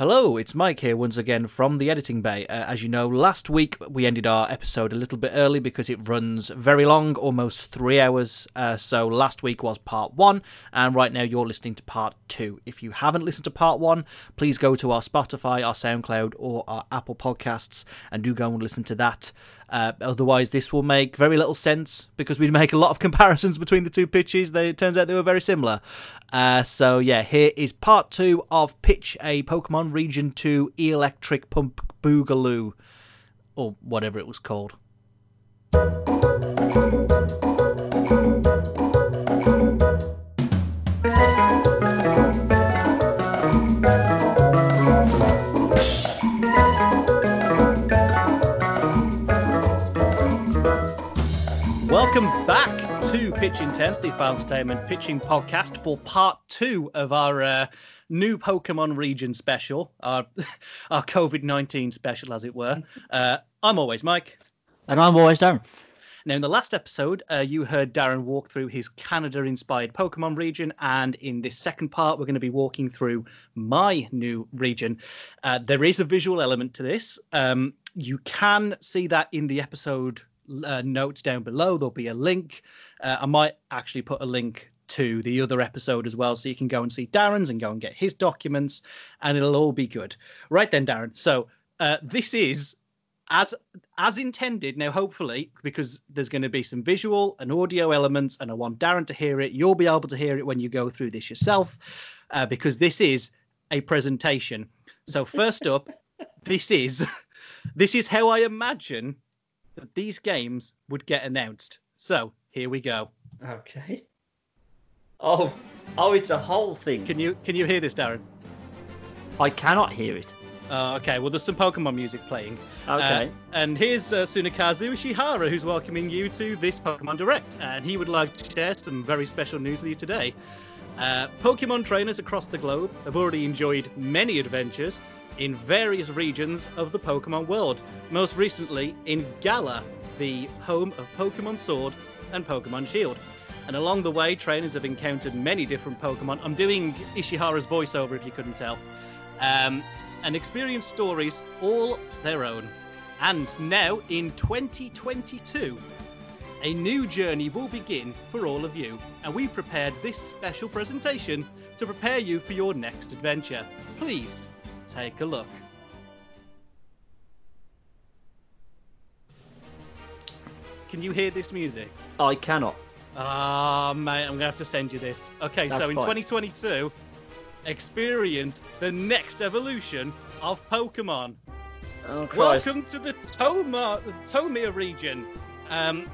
Hello, it's Mike here once again from the editing bay. Uh, as you know, last week we ended our episode a little bit early because it runs very long, almost three hours. Uh, so last week was part one, and right now you're listening to part two. If you haven't listened to part one, please go to our Spotify, our SoundCloud, or our Apple Podcasts and do go and listen to that. Uh, otherwise, this will make very little sense because we make a lot of comparisons between the two pitches. They, it turns out they were very similar. Uh, so, yeah, here is part two of Pitch a Pokemon Region 2 Electric Pump Boogaloo, or whatever it was called. Welcome back to Pitch Intense, the Final Statement pitching podcast for part two of our uh, new Pokemon region special, our, our COVID 19 special, as it were. Uh, I'm always Mike. And I'm always Darren. Now, in the last episode, uh, you heard Darren walk through his Canada inspired Pokemon region, and in this second part, we're going to be walking through my new region. Uh, there is a visual element to this. Um, you can see that in the episode uh, notes down below. There'll be a link. Uh, I might actually put a link to the other episode as well, so you can go and see Darren's and go and get his documents, and it'll all be good. Right then, Darren. So uh, this is as as intended. Now, hopefully, because there's going to be some visual and audio elements, and I want Darren to hear it. You'll be able to hear it when you go through this yourself, uh, because this is a presentation. So first up, this is this is how I imagine that these games would get announced. So here we go. Okay. Oh, oh, it's a whole thing. Can you can you hear this, Darren? I cannot hear it. Uh, okay, well, there's some Pokemon music playing. Okay. Uh, and here's uh, Tsunekazu Ishihara, who's welcoming you to this Pokemon Direct. And he would like to share some very special news with you today. Uh, Pokemon trainers across the globe have already enjoyed many adventures in various regions of the Pokemon world. Most recently in Galar, the home of Pokemon Sword and Pokemon Shield. And along the way, trainers have encountered many different Pokemon. I'm doing Ishihara's voiceover if you couldn't tell. Um, and experienced stories all their own. And now, in 2022, a new journey will begin for all of you. And we prepared this special presentation to prepare you for your next adventure. Please take a look. Can you hear this music? I cannot. Ah, mate, I'm gonna have to send you this. Okay, That's so in fine. 2022, experience the next evolution of Pokemon. Oh, Christ. Welcome to the Toma, the Tomia region. Um,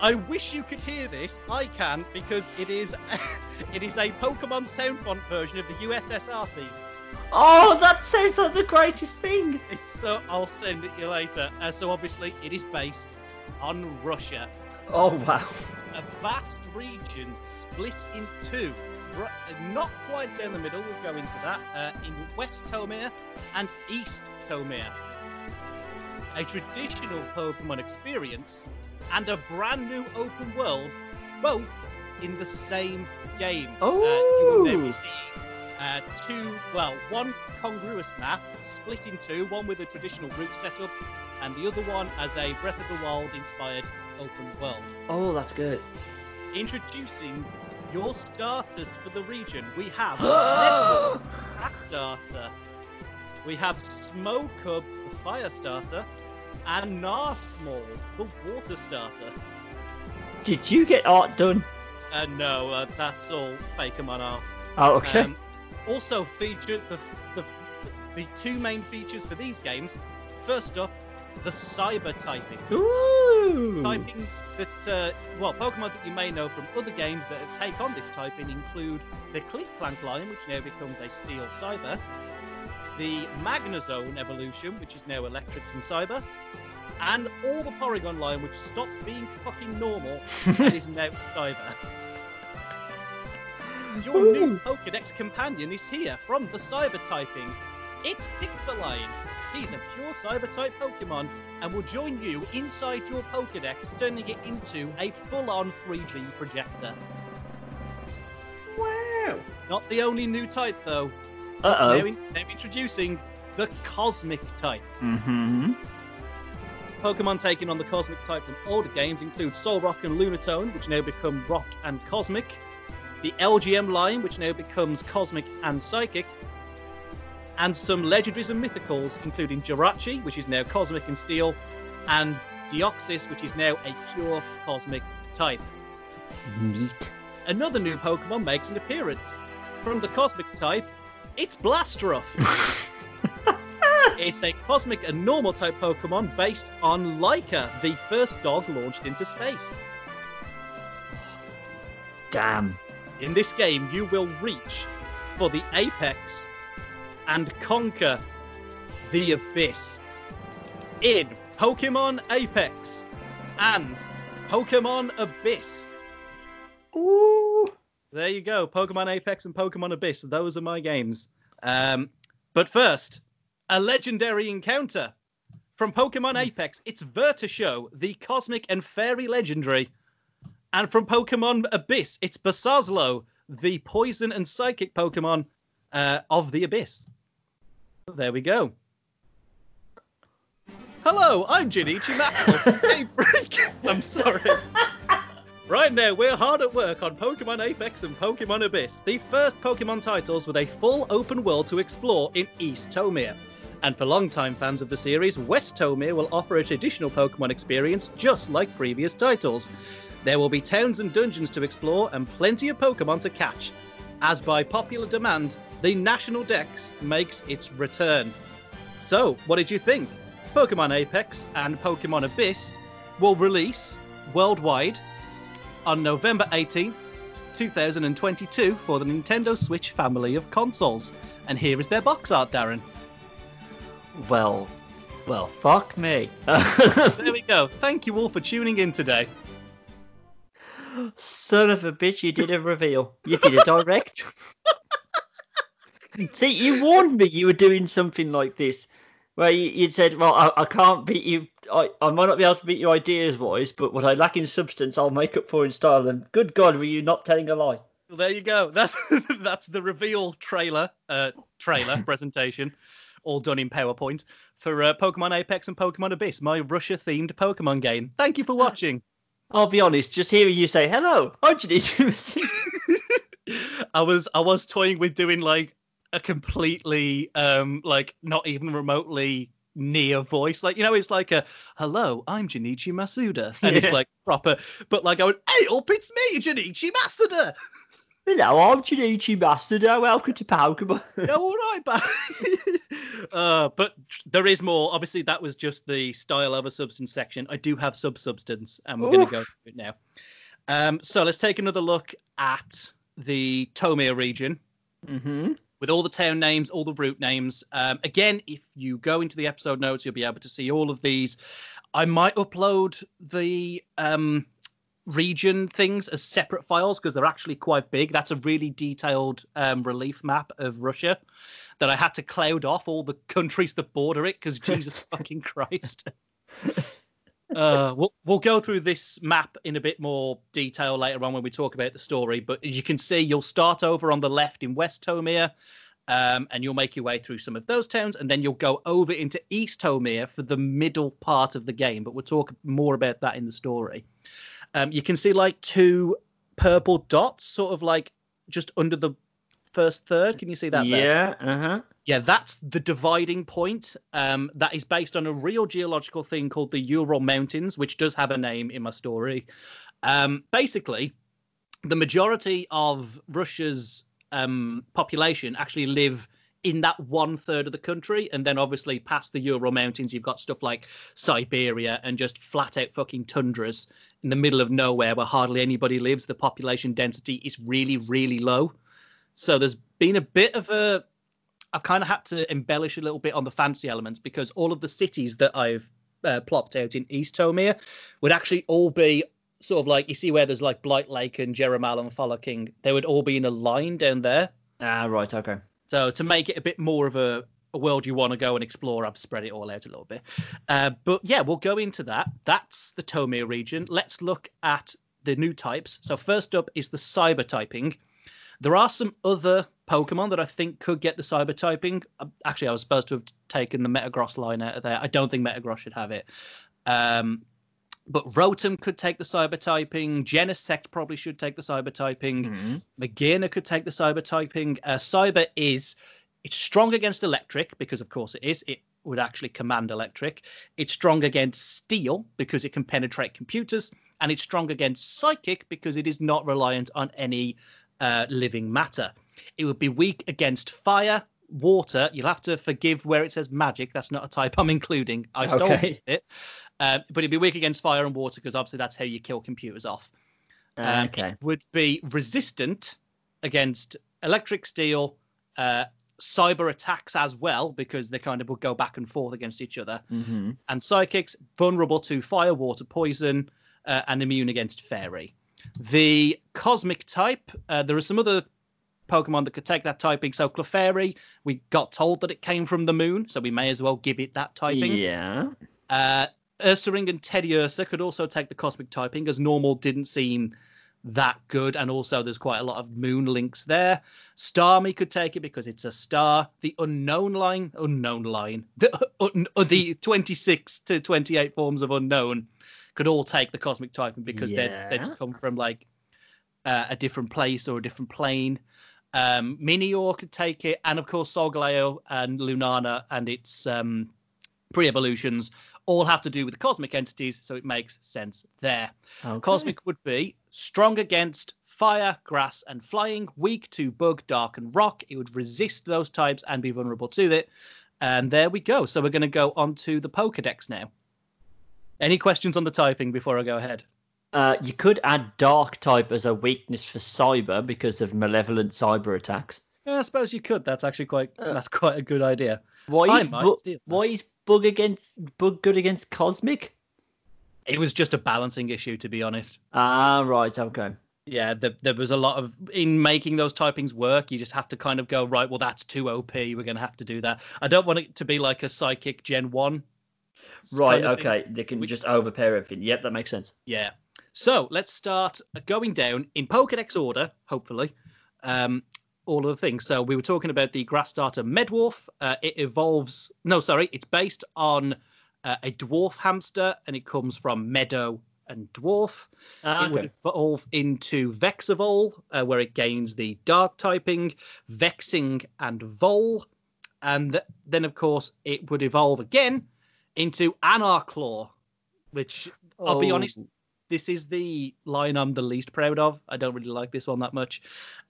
I wish you could hear this. I can because it is, it is a Pokemon sound font version of the USSR theme. Oh, that sounds like the greatest thing. It's so I'll send it you later. Uh, so obviously, it is based on Russia. Oh, wow. a vast region split in two. Not quite down the middle, we'll go into that. Uh, in West Tomir and East Tomir. A traditional Pokemon experience and a brand new open world, both in the same game. Oh! Uh, you will be Oh. seeing uh, two, well, one congruous map split in two, one with a traditional route setup, and the other one as a Breath of the Wild inspired open world Oh, that's good. introducing your starters for the region. We have starter, we have Smokub, the fire starter, and Narsmall, the water starter. Did you get art done? Uh, no, uh, that's all Pokemon art. Oh, okay. Um, also featured the, the the two main features for these games. First up, the cyber typing. Ooh. Typings that, uh, well, Pokemon that you may know from other games that take on this typing include the Click Clank line, which now becomes a Steel Cyber, the Magnezone evolution, which is now Electric and Cyber, and all the Porygon line, which stops being fucking normal and is now Cyber. Your new Pokedex companion is here from the Cyber typing. It's Pixeline. He's a pure Cyber type Pokemon and will join you inside your Pokedex, turning it into a full on 3G projector. Wow. Not the only new type, though. Uh oh. in- now introducing the Cosmic type. Mm-hmm. Pokemon taking on the Cosmic type from older games include Solrock and Lunatone, which now become Rock and Cosmic. The Elgyem line, which now becomes Cosmic and Psychic. And some legendaries and mythicals, including Jirachi, which is now Cosmic and Steel, and Deoxys, which is now a pure Cosmic type. Neat. Another new Pokemon makes an appearance. From the Cosmic type, it's Blastoff. it's a Cosmic and Normal type Pokemon based on Laika, the first dog launched into space. Damn. In this game, you will reach for the apex and conquer the abyss. In Pokemon Apex and Pokemon Abyss. Ooh. There you go. Pokemon Apex and Pokemon Abyss. Those are my games. Um, but first, a legendary encounter. From Pokemon Apex, it's Vertishow, the cosmic and fairy legendary. And from Pokemon Abyss, it's Basazlo, the poison and psychic Pokemon uh, of the Abyss. There we go. Hello, I'm Junichi Masuda. hey, freak! I'm sorry. Right now, we're hard at work on Pokemon Apex and Pokemon Abyss, the first Pokemon titles with a full open world to explore in East Tomir. And for longtime fans of the series, West Tomir will offer a traditional Pokemon experience just like previous titles. There will be towns and dungeons to explore and plenty of Pokemon to catch. As by popular demand, the National Dex makes its return. So, what did you think? Pokemon Apex and Pokemon Abyss will release worldwide on November 18th, 2022 for the Nintendo Switch family of consoles. And here is their box art, Darren. Well, well, fuck me. There we go. Thank you all for tuning in today. Son of a bitch, you did a reveal. You did a direct. See, you warned me you were doing something like this, where you, you'd said, "Well, I, I can't beat you. I, I might not be able to beat you ideas wise, but what I lack in substance, I'll make up for in style." And good God, were you not telling a lie? Well, there you go. That's that's the reveal trailer, uh, trailer presentation, all done in PowerPoint for uh, Pokemon Apex and Pokemon Abyss, my Russia-themed Pokemon game. Thank you for watching. I'll be honest, just hearing you say hello, I just I was I was toying with doing like a completely um like not even remotely near voice. Like you know it's like a hello i'm Junichi Masuda. And it's like proper but like i went hey up it's me Junichi Masuda hello, I'm Junichi Masuda. Welcome to Pokemon. yeah, all right but uh but there is more obviously that was just the style over substance section i do have sub substance and we're going to go through it now um so let's take another look at the tomia region mm-hmm. with all the town names, all the route names. Um, again, if you go into the episode notes, you'll be able to see all of these. I might upload the um, region things as separate files because they're actually quite big. That's a really detailed um, relief map of Russia that I had to cloud off all the countries that border it because Jesus fucking Christ. Uh, we'll we'll go through this map in a bit more detail later on when we talk about the story. But as you can see, you'll start over on the left in West Tomir, um, and you'll make your way through some of those towns, and then you'll go over into East Tomir for the middle part of the game. But we'll talk more about that in the story. Um, you can see like two purple dots, sort of like just under the first third. Can you see that? there? Yeah, uh-huh. Yeah, that's the dividing point. Um, that is based on a real geological thing called the Ural Mountains, which does have a name in my story. Um, basically, the majority of Russia's um, population actually live in that one third of the country, and then obviously past the Ural Mountains, you've got stuff like Siberia and just flat out fucking tundras in the middle of nowhere where hardly anybody lives. The population density is really, really low. So there's been a bit of a I've kind of had to embellish a little bit on the fancy elements because all of the cities that I've uh, plopped out in East Tomir would actually all be sort of like you see where there's like Blight Lake and Jeremal and Follow King. They would all be in a line down there. Ah, right, okay. So to make it a bit more of a, a world you want to go and explore, I've spread it all out a little bit. Uh, but yeah, we'll go into that. That's the Tomir region. Let's look at the new types. So first up is the cyber typing. There are some other Pokemon that I think could get the cyber typing. Uh, Actually, I was supposed to have taken the Metagross line out of there. I don't think Metagross should have it. Um, but Rotom could take the cyber typing. Genesect probably should take the cyber typing. Mhm. Magearna could take the cyber typing. Uh, cyber is it's strong against electric because, of course, it is. It would actually command electric. It's strong against steel because it can penetrate computers, and it's strong against psychic because it is not reliant on any uh, living matter. It would be weak against fire, water. You'll have to forgive where it says magic. That's not a type I'm including. I stole Okay. this bit. Uh, but it'd be weak against fire and water because obviously that's how you kill computers off Um, okay. would be resistant against electric steel, uh, cyber attacks as well, because they kind of would go back and forth against each other. hmm And psychics vulnerable to fire, water, poison, uh, and immune against fairy. The cosmic type, uh, there are some other Pokemon that could take that typing. So Clefairy, we got told that it came from the moon, so we may as well give it that typing. Yeah. Uh, Ursaring and Teddiursa could also take the cosmic typing, as normal didn't seem that good, and also there's quite a lot of moon links there. Starmie could take it because it's a star. The Unown line, Unown line, the, un, uh, the 26 to 28 forms of Unown could all take the cosmic typing because they're said to come from like uh, a different place or a different plane. Um, Minior could take it, and of course Solgaleo and Lunala and its um, pre-evolutions all have to do with the cosmic entities, so it makes sense there. Okay. Cosmic would be strong against fire, grass, and flying, weak to bug, dark, and rock. It would resist those types and be vulnerable to it. And there we go. So we're going to go on to the Pokedex now. Any questions on the typing before I go ahead? Uh, you could add dark type as a weakness for cyber because of malevolent cyber attacks. Yeah, I suppose you could. That's actually quite. Uh, that's quite a good idea. Why is bu- why is bug against bug good against cosmic? It was just a balancing issue, to be honest. Ah, right. Okay. Yeah, the, there was a lot of in making those typings work. You just have to kind of go right. Well, that's too OP. We're going to have to do that. I don't want it to be like a psychic Gen One. Right. kind of thing. Okay. They can We- just overpair everything. Yep, that makes sense. Yeah. So let's start going down in Pokedex order, hopefully. Um, all of the things. So we were talking about the grass starter Medwarf. Uh, it evolves. No, sorry, it's based on uh, a dwarf hamster, and it comes from meadow and dwarf. Ah, It would okay. evolve into Vexavol, uh, where it gains the dark typing, Vexing and Vol. And th- then, of course, it would evolve again into Anarclaw, which I'll be honest, Oh, this is the line I'm the least proud of. I don't really like this one that much.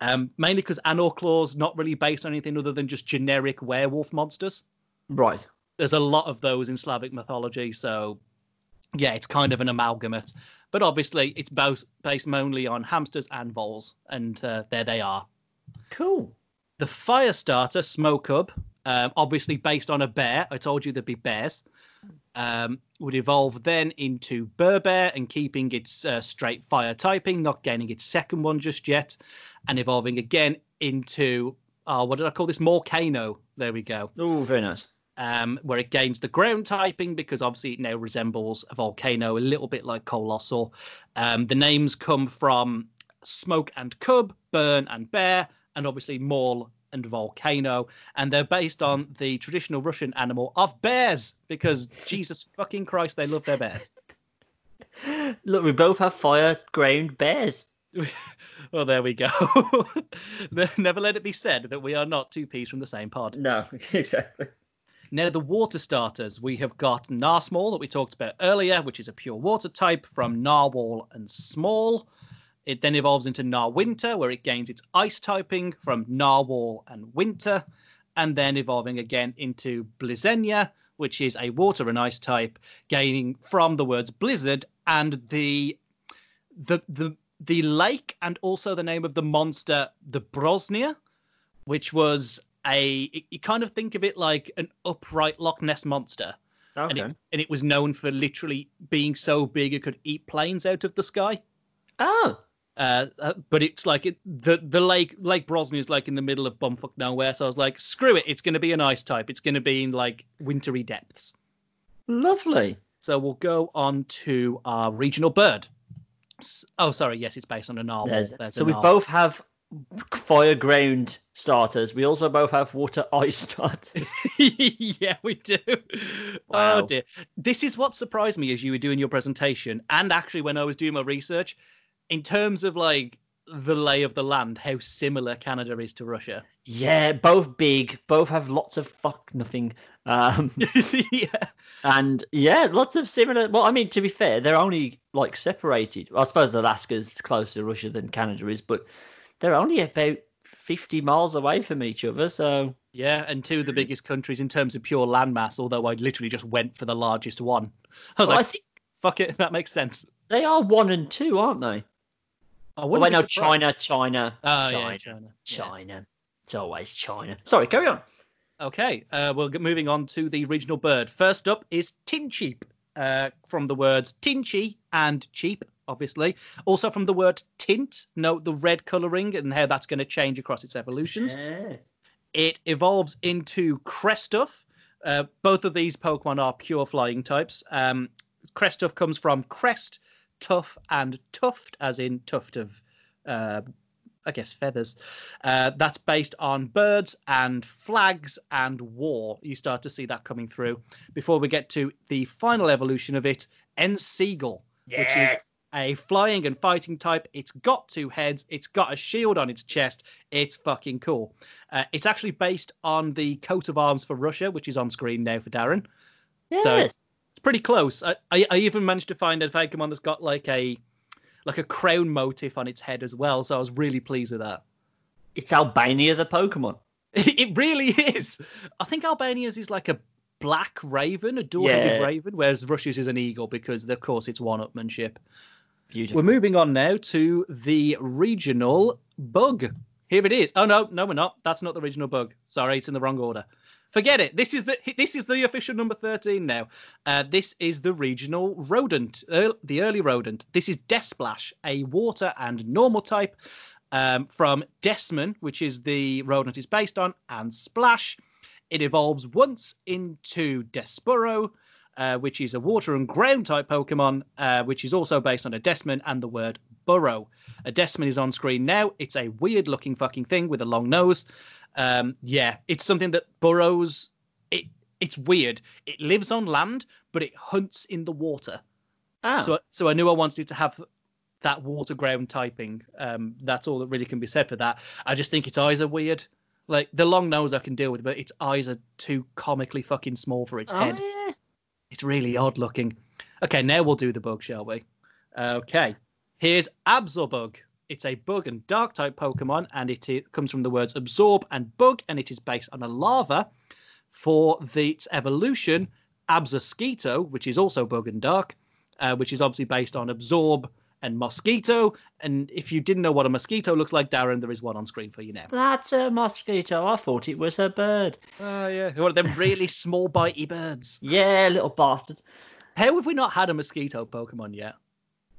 Um, mainly because Anorclaw's not really based on anything other than just generic werewolf monsters. Right. There's a lot of those in Slavic mythology, so yeah, it's kind of an amalgamate. But obviously, it's both based mainly on hamsters and voles, and uh, there they are. Cool. The fire starter, Smokub, um, obviously based on a bear. I told you there'd be bears. Um, would evolve then into Burbear and keeping its uh, straight fire typing, not gaining its second one just yet, and evolving again into oh, what did I call this? Morcano. There we go. Oh, very nice. Um, where it gains the ground typing because obviously it now resembles a volcano a little bit like Coalossal. Um, the names come from Smoke and Cub, Burn and Bear, and obviously Maul and Volcano. And they're based on the traditional Russian animal of bears because Jesus fucking Christ, they love their bears. Look, we both have fire ground bears. Well, there we go. Never let it be said that we are not two peas from the same pod. No, exactly. Now, the water starters, we have got Narsmall that we talked about earlier, which is a pure water type from Narwhal and Small. It then evolves into Narwinter, where it gains its ice typing from Narwhal and Winter, and then evolving again into Blizzenia, which is a water and ice type, gaining from the words blizzard and the the the the lake and also the name of the monster, the Brosnia, which was a you kind of think of it like an upright Loch Ness monster, and Okay. it and it was known for literally being so big it could eat planes out of the sky. Oh, Uh, uh, but it's like it, the the lake Lake Brosnia is like in the middle of bumfuck nowhere. So I was like, screw it, it's going to be an ice type. It's going to be in like wintry depths. lovely. So we'll go on to our regional bird. Oh, sorry, yes, it's based on a narwhal. So we narwhal. both have fire ground starters. We also both have water ice starters. yeah, we do. Wow. Oh dear. This is what surprised me as you were doing your presentation, and actually when I was doing my research, in terms of like the lay of the land, how similar Canada is to Russia. yeah, both big, both have lots of fuck nothing. Um, yeah. and yeah, lots of similar. Well, I mean, to be fair, they're only like separated. I suppose Alaska's closer to Russia than Canada is, but they're only about 50 miles away from each other. So Yeah, and two of the biggest countries in terms of pure landmass, although I literally just went for the largest one. I was Well, I like, think fuck it, that makes sense. they are one and two, aren't they? I wouldn't wait, no, China, China, Oh, China, yeah, China. yeah. It's always China. Sorry, carry on. Okay, uh, we're moving on to the regional bird. First up is tincheep, uh, from the words tinchy and cheap, obviously. Also from the word tint, note the red colouring and how that's going to change across its evolutions. Yeah. It evolves into Crestuff. Uh, both of these Pokemon are pure flying types. Um, Crestuff comes from crest, tough, and tuft, as in tuft of, uh, I guess, feathers. Uh, that's based on birds and flags and war. You start to see that coming through. Before we get to the final evolution of it, Enseagle, which is a flying and fighting type. It's got two heads. It's got a shield on its chest. It's fucking cool. Uh, it's actually based on the coat of arms for Russia, which is on screen now for Darren. Yes. So it's pretty close. I, I, I even managed to find a Pokemon that's got like a like a crown motif on its head as well. So I was really pleased with that. it's Albania, the Pokemon. It really is. I think Albania's is like a black raven, a dual-headed Yeah. raven, whereas Russia's is an eagle because, of course, it's one-upmanship. Beautiful. We're moving on now to the regional bug. Here it is. Oh no, no, we're not. That's not the regional bug. Sorry, it's in the wrong order. Forget it. This is the this is the official number thirteen now. Uh, this is the regional rodent, uh, the early rodent. This is Desplash, a water and normal type um, from Desman, which is the rodent it's based on, and Splash. It evolves once into Despuro, uh, which is a water and ground type Pokemon, uh, which is also based on a Desman and the word burrow. A Desman is on screen now. It's a weird looking fucking thing with a long nose. Um, yeah, it's something that burrows. It it's weird. It lives on land, but it hunts in the water. Ah, So so I knew I wanted it to have that water ground typing. Um, that's all that really can be said for that. I just think its eyes are weird. Like the long nose I can deal with, but its eyes are too comically fucking small for its oh, head. yeah. It's really odd looking. Okay, now we'll do the bug, shall we? Okay, here's Absorbug. It's a bug and dark type Pokemon, and it comes from the words absorb and bug, and it is based on a larva. For the, its evolution, Absosquito, which is also bug and dark, uh, which is obviously based on absorb and mosquito. And if you didn't know what a mosquito looks like, Darren, there is one on screen for you now. That's a mosquito. I thought it was a bird. Oh, yeah. One of them really small, bitey birds. Yeah, little bastard. How have we not had a mosquito Pokemon yet?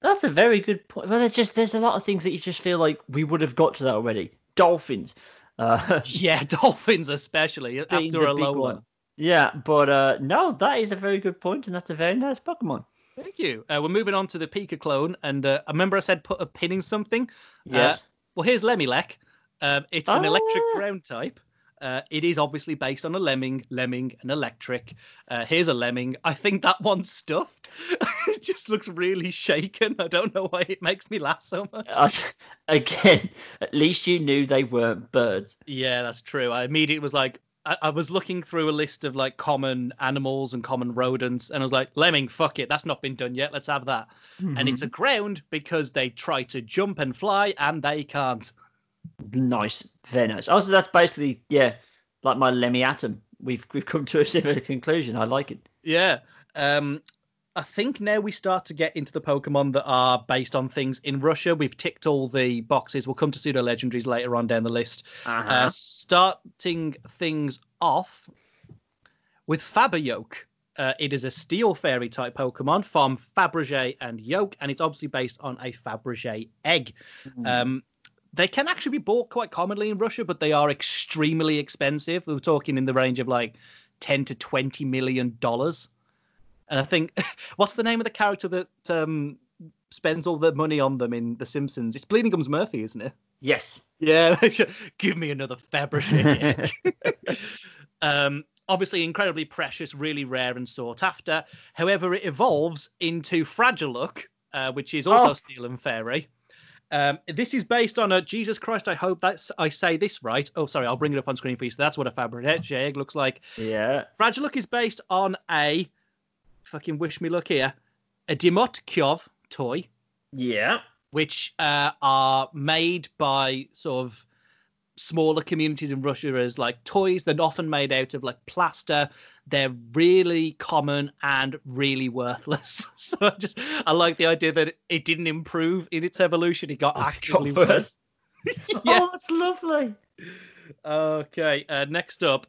That's a very good point. Well, there's just there's a lot of things that you just feel like we would have got to that already. Dolphins. Uh, Yeah, dolphins especially after a low one. one. Yeah, but uh, no, that is a very good point, and that's a very nice Pokemon. Thank you. Uh, we're moving on to the Pika clone, and uh, I remember I said put a pin in something. Yes. Well, here's Lemilek. Um, it's an electric Ah. ground type. Uh, it is obviously based on a lemming, lemming, and electric. Uh, here's a lemming. I think that one's stuffed. it just looks really shaken. I don't know why it makes me laugh so much. Again, at least you knew they weren't birds. Yeah, that's true. I immediately was like, I, I was looking through a list of like common animals and common rodents, and I was like, lemming, fuck it, that's not been done yet. Let's have that. And it's a ground because they try to jump and fly and they can't. Nice, very nice. Also, that's basically yeah, like my Lemmy Atom. We've we've come to a similar conclusion. I like it. Yeah. Um, I think now we start to get into the Pokemon that are based on things in Russia. We've ticked all the boxes. We'll come to pseudo legendaries later on down the list. Uh-huh. Uh, starting things off with Faberyoke. Uh, it is a Steel Fairy type Pokemon from Fabergé and Yoke, and it's obviously based on a Fabergé egg. Um, they can actually be bought quite commonly in Russia, but they are extremely expensive. We're talking in the range of like 10 to 20 million dollars. And I think, what's the name of the character that um, spends all the money on them in The Simpsons? It's Bleeding Gums Murphy, isn't it? Yes. Yeah, give me another Fabergé. um, obviously, incredibly precious, really rare and sought after. However, it evolves into Fragiluk, uh, which is also Oh. steel and fairy. Um, this is based on a Jesus Christ. I hope that's I say this right. Oh, sorry, I'll bring it up on screen for you. So that's what a Fabergé egg looks like. Yeah. Fragile Look is based on a fucking wish me luck here, a Dimot Kyov toy Yeah. which uh, are made by sort of smaller communities in Russia as like toys. They're often made out of like plaster. They're really common and really worthless. so I just I like the idea that it didn't improve in its evolution. It got actually Got worse. worse. Yeah. Oh, that's lovely. Okay, uh, next up,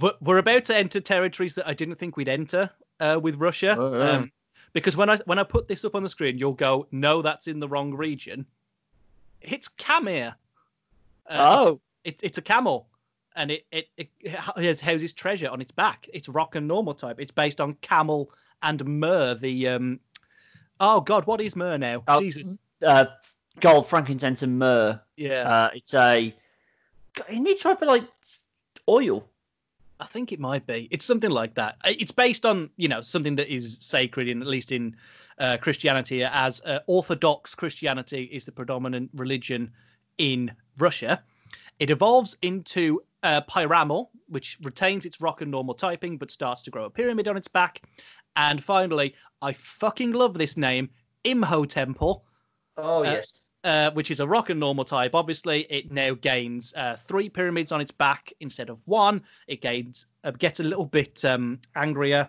we're, we're about to enter territories that I didn't think we'd enter uh, with Russia. Oh, yeah. Um, because when I when I put this up on the screen, you'll go, "No, that's in the wrong region." It's Kamir. Uh, oh. it's, it's it's a camel, and it it, it has houses treasure on its back. It's rock and normal type. It's based on camel and myrrh. The um, oh god, what is myrrh now? Oh, Jesus, Uh, gold, frankincense, and myrrh. yeah. Uh, it's a. God, It be like oil. I think it might be. It's something like that. It's based on you know something that is sacred in at least in uh, Christianity, as uh, Orthodox Christianity is the predominant religion in Russia. It evolves into uh, Pyramal, which retains its rock and normal typing, but starts to grow a pyramid on its back. And finally, I fucking love this name, Imho Temple Oh yes. uh, which is a rock and normal type. Obviously, it now gains uh, three pyramids on its back instead of one. It gains uh, gets a little bit um, angrier.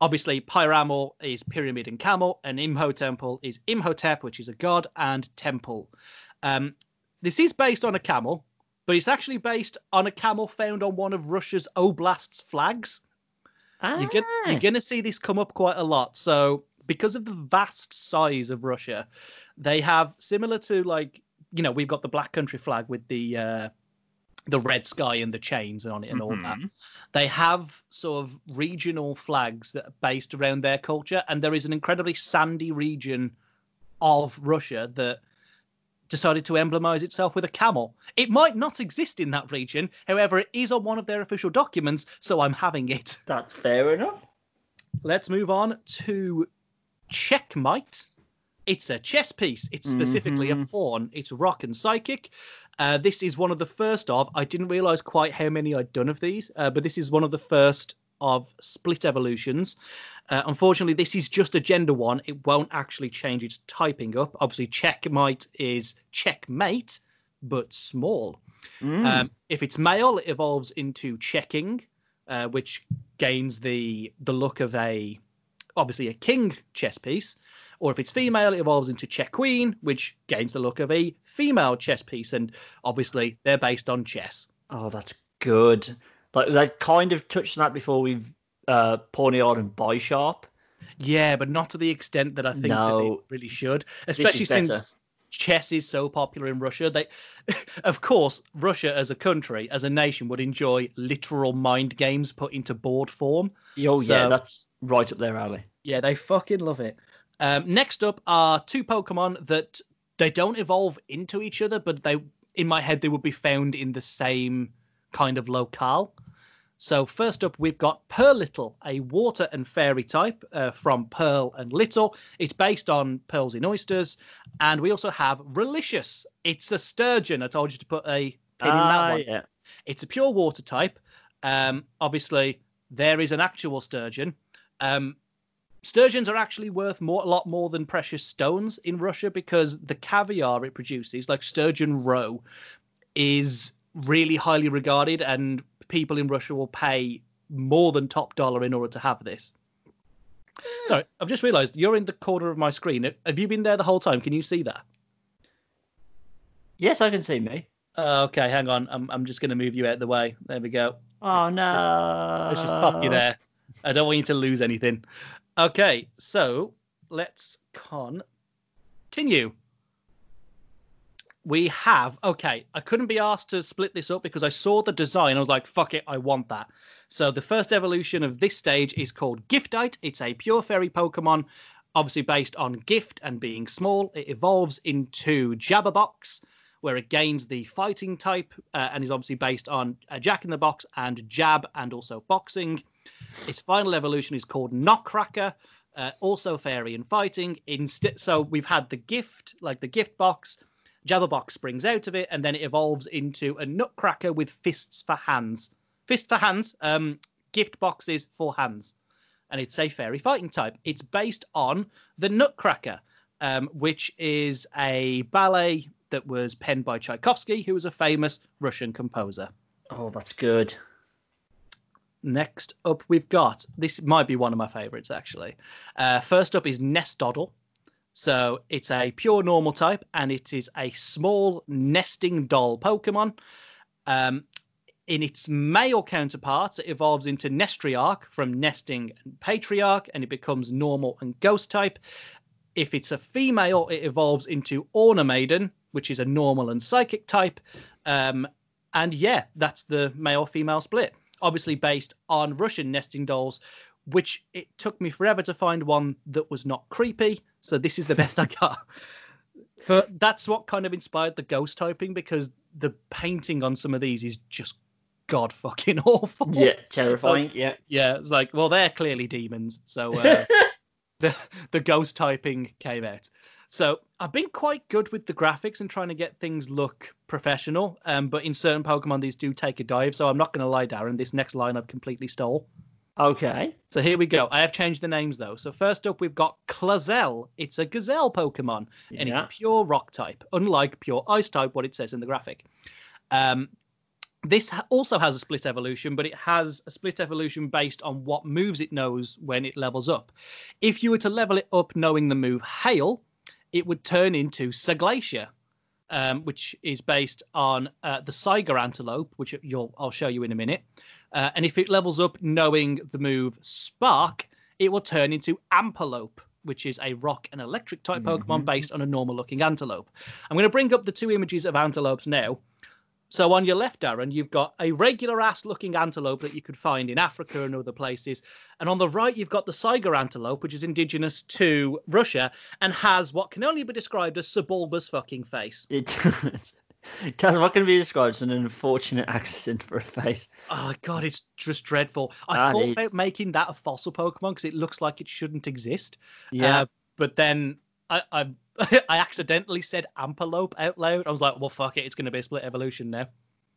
Obviously, Pyramul is pyramid and camel, and Imho Temple is Imhotep, which is a god and temple. Um, this is based on a camel, but it's actually based on a camel found on one of Russia's oblast's flags. You're, get, Ah. you're going to see this come up quite a lot. So, because of the vast size of Russia, they have similar to like you know we've got the Black Country flag with the uh, the red sky and the chains on it and all that. Mhm. They have sort of regional flags that are based around their culture, and there is an incredibly sandy region of Russia that decided to emblemize itself with a camel. It might not exist in that region, however, it is on one of their official documents, so I'm having it. That's fair enough. Let's move on to Checkmate. It's a chess piece. It's specifically a Mhm. pawn. It's rock and psychic. Uh, this is one of the first of. I didn't realize quite how many I'd done of these, uh, but this is one of the first of split evolutions. Uh, unfortunately, this is just a gender one. It won't actually change its typing up. Obviously, checkmate is checkmate, but small. Mm. Um, if it's male, it evolves into checking, uh, which gains the the look of a obviously a king chess piece. Or if it's female, it evolves into check queen, which gains the look of a female chess piece. And obviously, they're based on chess. oh, that's good. Like they kind of touched on that before with uh, Pawniard and Bisharp. Yeah, but not to the extent that I think that No. it really should, especially better. since chess is so popular in Russia. They, of course, Russia as a country, as a nation, would enjoy literal mind games put into board form. Oh yeah, that's right up their alley. Yeah, they fucking love it. Um, next up are two Pokemon that they don't evolve into each other, but they, in my head, they would be found in the same kind of locale. So first up, we've got Pearlittle, a water and fairy type uh, from Pearl and Little. It's based on pearls in oysters, and we also have Relicious. It's a sturgeon. I told you to put a pin in that Ah, one. yeah. It's a pure water type. Um, obviously, there is an actual sturgeon. Um, sturgeons are actually worth more, a lot more than precious stones in Russia because the caviar it produces, like sturgeon roe, is really highly regarded, and people in Russia will pay more than top dollar in order to have this. Sorry, I've just realised you're in the corner of my screen. Have you been there the whole time? Can you see that? Yes, I can see me. Uh, okay, hang on. I'm I'm just going to move you out of the way. There we go. Oh Let's- no! Let's just pop you there. I don't want you to lose anything. Okay, so let's continue. We have okay. I couldn't be asked to split this up because I saw the design. I was like, "Fuck it, I want that." So the first evolution of this stage is called Giftite. It's a pure fairy Pokemon, obviously based on gift and being small. It evolves into Jabberbox, where it gains the fighting type uh, and is obviously based on uh, Jack in the Box and Jab and also boxing. Its final evolution is called Knockcracker, uh, also fairy and fighting. Instead, so we've had the gift, like the gift box. Jabberbox springs out of it, and then it evolves into a Nutcracker with fists for hands. Fist for hands. Um, gift boxes for hands, and it's a fairy fighting type. It's based on the Nutcracker, um, which is a ballet that was penned by Tchaikovsky, who was a famous Russian composer. Oh, that's good. Next up, we've got this might be one of my favorites actually. Uh, first up is Nestodle. So it's a pure normal type, and it is a small nesting doll Pokemon. Um, in its male counterparts, it evolves into Nestriarch from Nesting and Patriarch, and it becomes normal and ghost type. If it's a female, it evolves into Ornamaiden, which is a normal and psychic type. Um, and yeah, that's the male female split obviously based on Russian nesting dolls, which it took me forever to find one that was not creepy. So this is the best I got. But that's what kind of inspired the ghost typing because the painting on some of these is just god fucking awful. Yeah, terrifying. yeah, yeah. It's like, well, they're clearly demons, so uh, the the ghost typing came out. So I've been quite good with the graphics and trying to get things look professional. Um, but in certain Pokemon, these do take a dive. So I'm not going to lie, Darren. This next line I've completely stole. Okay. So here we go. I have changed the names though. So first up, we've got Clazel. It's a gazelle Pokemon, and Yeah. it's pure rock type, unlike pure ice type, what it says in the graphic. Um, this also has a split evolution, but it has a split evolution based on what moves it knows when it levels up. If you were to level it up knowing the move Hail, it would turn into Saglacia, um, which is based on uh, the Saiga antelope, which you'll I'll show you in a minute. Uh, and if it levels up knowing the move Spark, it will turn into Ampelope, which is a rock and electric type Pokemon Mhm. based on a normal looking antelope. I'm going to bring up the two images of antelopes now. So on your left, Darren, you've got a regular ass looking antelope that you could find in Africa and other places. And on the right, you've got the Saiga antelope, which is indigenous to Russia and has what can only be described as subulbous fucking face. It does what can be described as an unfortunate accident for a face. Oh god, it's just dreadful. I That thought is- about making that a fossil Pokemon because it looks like it shouldn't exist. Yeah. Uh, but then I, I I accidentally said Ampelope out loud. I was like, well, fuck it, it's going to be a split evolution now.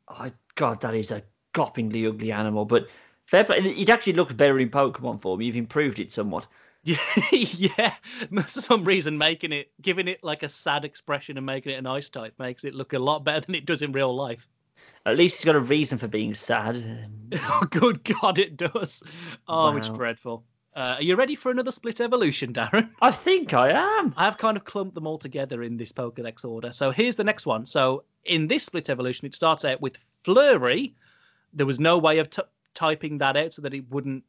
oh, God, that is a gopingly ugly animal. But fair play. It actually looks better in Pokemon form. You've improved it somewhat. Yeah, yeah. For some reason, making it, giving it like a sad expression and making it an ice type makes it look a lot better than it does in real life. At least it's got a reason for being sad. Oh, good God, it does. Oh, it's dreadful. Uh, are you ready for another split evolution, Darren? I think I am. I have kind of clumped them all together in this Pokedex order. So here's the next one. So in this split evolution, it starts out with Flurry. There was no way of t- typing that out so that it wouldn't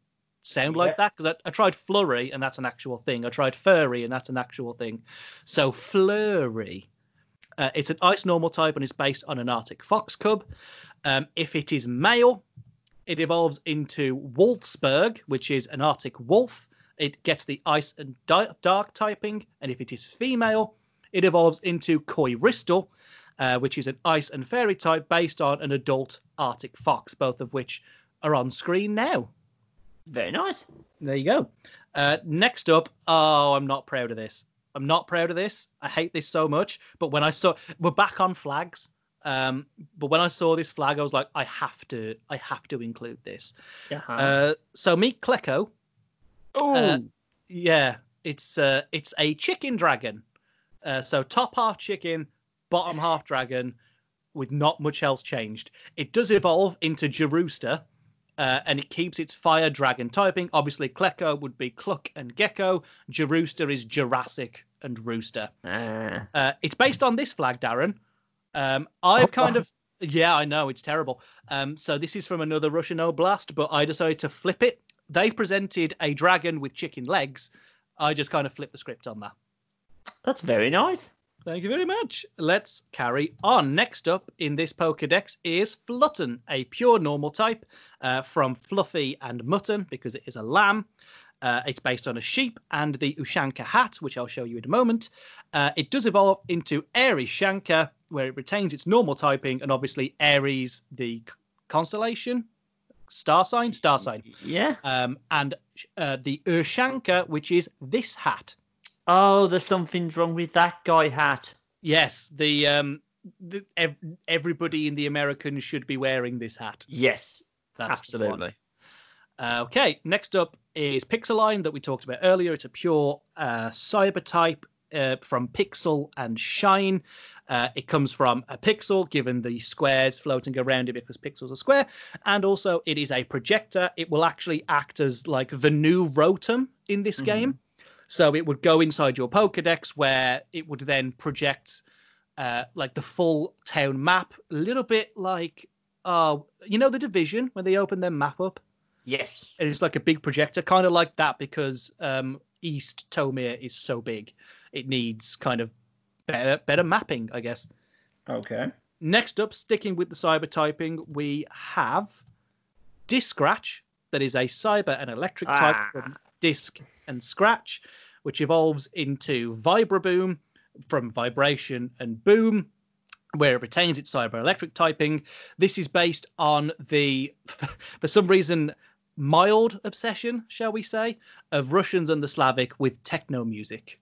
sound like that because I, I tried Flurry and that's an actual thing. I tried Furry and that's an actual thing. So Flurry. Uh, it's an ice normal type and it's based on an Arctic fox cub. Um, if it is male, it evolves into Wolfsburg, which is an Arctic wolf. It gets the ice and di- dark typing. And if it is female, it evolves into Koiristal, uh, which is an ice and fairy type based on an adult Arctic fox, both of which are on screen now. Very nice. There you go. Uh, next up, oh, I'm not proud of this. I'm not proud of this. I hate this so much. But when I saw, we're back on flags. Um, but when I saw this flag, I was like, I have to, I have to include this. Yeah. Uh, so meet Klecko. oh, uh, Yeah, it's uh, it's a chicken dragon. Uh, so top half chicken, bottom half dragon, with not much else changed. It does evolve into Jerusta, uh, and it keeps its fire dragon typing. Obviously, Klecko would be Cluck and Gecko. Jerusta is Jurassic and Rooster. Ah. Uh, it's based on this flag, Darren. Um, I've Oh, kind wow. of yeah, I know it's terrible. Um, so this is from another Russian oblast, but I decided to flip it. They presented a dragon with chicken legs. I just kind of flipped the script on that. that's very nice. Thank you very much. Let's carry on. Next up in this Pokedex is Flutton, a pure normal type uh, from Fluffy and Mutton because it is a lamb. Uh, it's based on a sheep and the Ushanka hat, which I'll show you in a moment. Uh, it does evolve into Airy Shanka, where it retains its normal typing, and obviously Aries, the c- constellation, star sign, star sign, Yeah. um, and uh, the Ushanka, which is this hat. Oh, there's something's wrong with that guy hat. Yes, the um, the, ev- everybody in the Americans should be wearing this hat. Yes, That's absolutely. Uh, okay, next up is Pixeline that we talked about earlier. It's a pure uh, cyber type uh, from Pixel and Shine. Uh, it comes from a pixel, given the squares floating around it because pixels are square. And also, it is a projector. It will actually act as like the new Rotom in this Mhm. game. So it would go inside your Pokedex where it would then project uh, like the full town map, a little bit like, uh, you know, the Division when they open their map up? Yes. and it's like a big projector, kind of like that because um, East Tomir is so big, it needs kind of better better mapping, I guess. Okay. Next up, sticking with the cyber typing, we have Discratch, that is a cyber and electric type Ah. from Disc and Scratch, which evolves into Vibraboom from Vibration and Boom, where it retains its cyber electric typing. This is based on the, for some reason, mild obsession, shall we say, of Russians and the Slavic with techno music.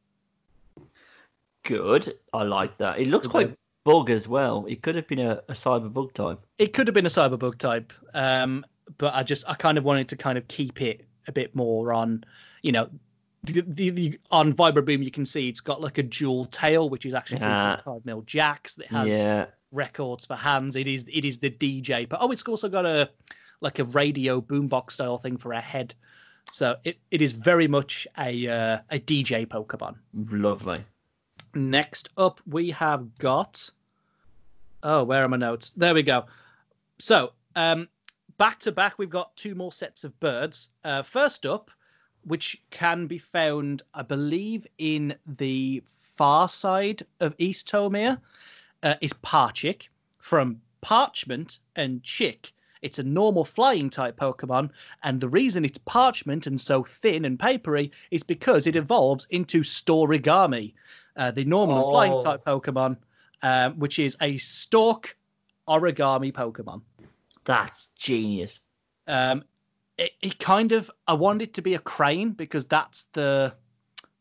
Good. I like that. It looks quite bug as well. It could have been a, a cyber bug type. It could have been a cyber bug type, um, but I just I kind of wanted to kind of keep it a bit more on, you know, the, the, the on Vibraboom you can see it's got like a dual tail, which is actually Ah. 3.5 mil jacks that has yeah. records for hands. It is it is the DJ, but oh, it's also got a like a radio boombox style thing for a head. So it, it is very much a uh, a DJ Pokemon. Lovely. Next up, we have got. Oh, where are my notes? There we go. So, um, back to back, we've got two more sets of birds. Uh, first up, which can be found, I believe, in the far side of East Tomir, uh, is Parchik from Parchment and Chick. It's a normal flying type Pokemon, and the reason it's parchment and so thin and papery is because it evolves into Storigami, uh, the normal and flying Oh. type Pokemon, um, which is a stalk origami Pokemon. That's genius. Um, it, it kind of I wanted it to be a crane because that's the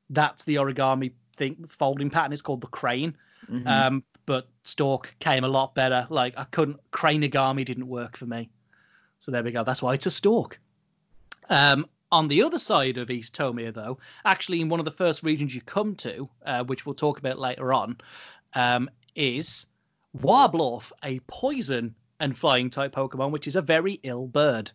that's the origami thing folding pattern It's called the crane. Mhm. Um, but Stalk came a lot better. Like I couldn't Craneagami didn't work for me. So there we go. That's why it's a Stalk. Um, on the other side of East Tomir, though, actually in one of the first regions you come to, uh, which we'll talk about later on, um, is Warblorf, a poison and flying type Pokemon, which is a very ill bird.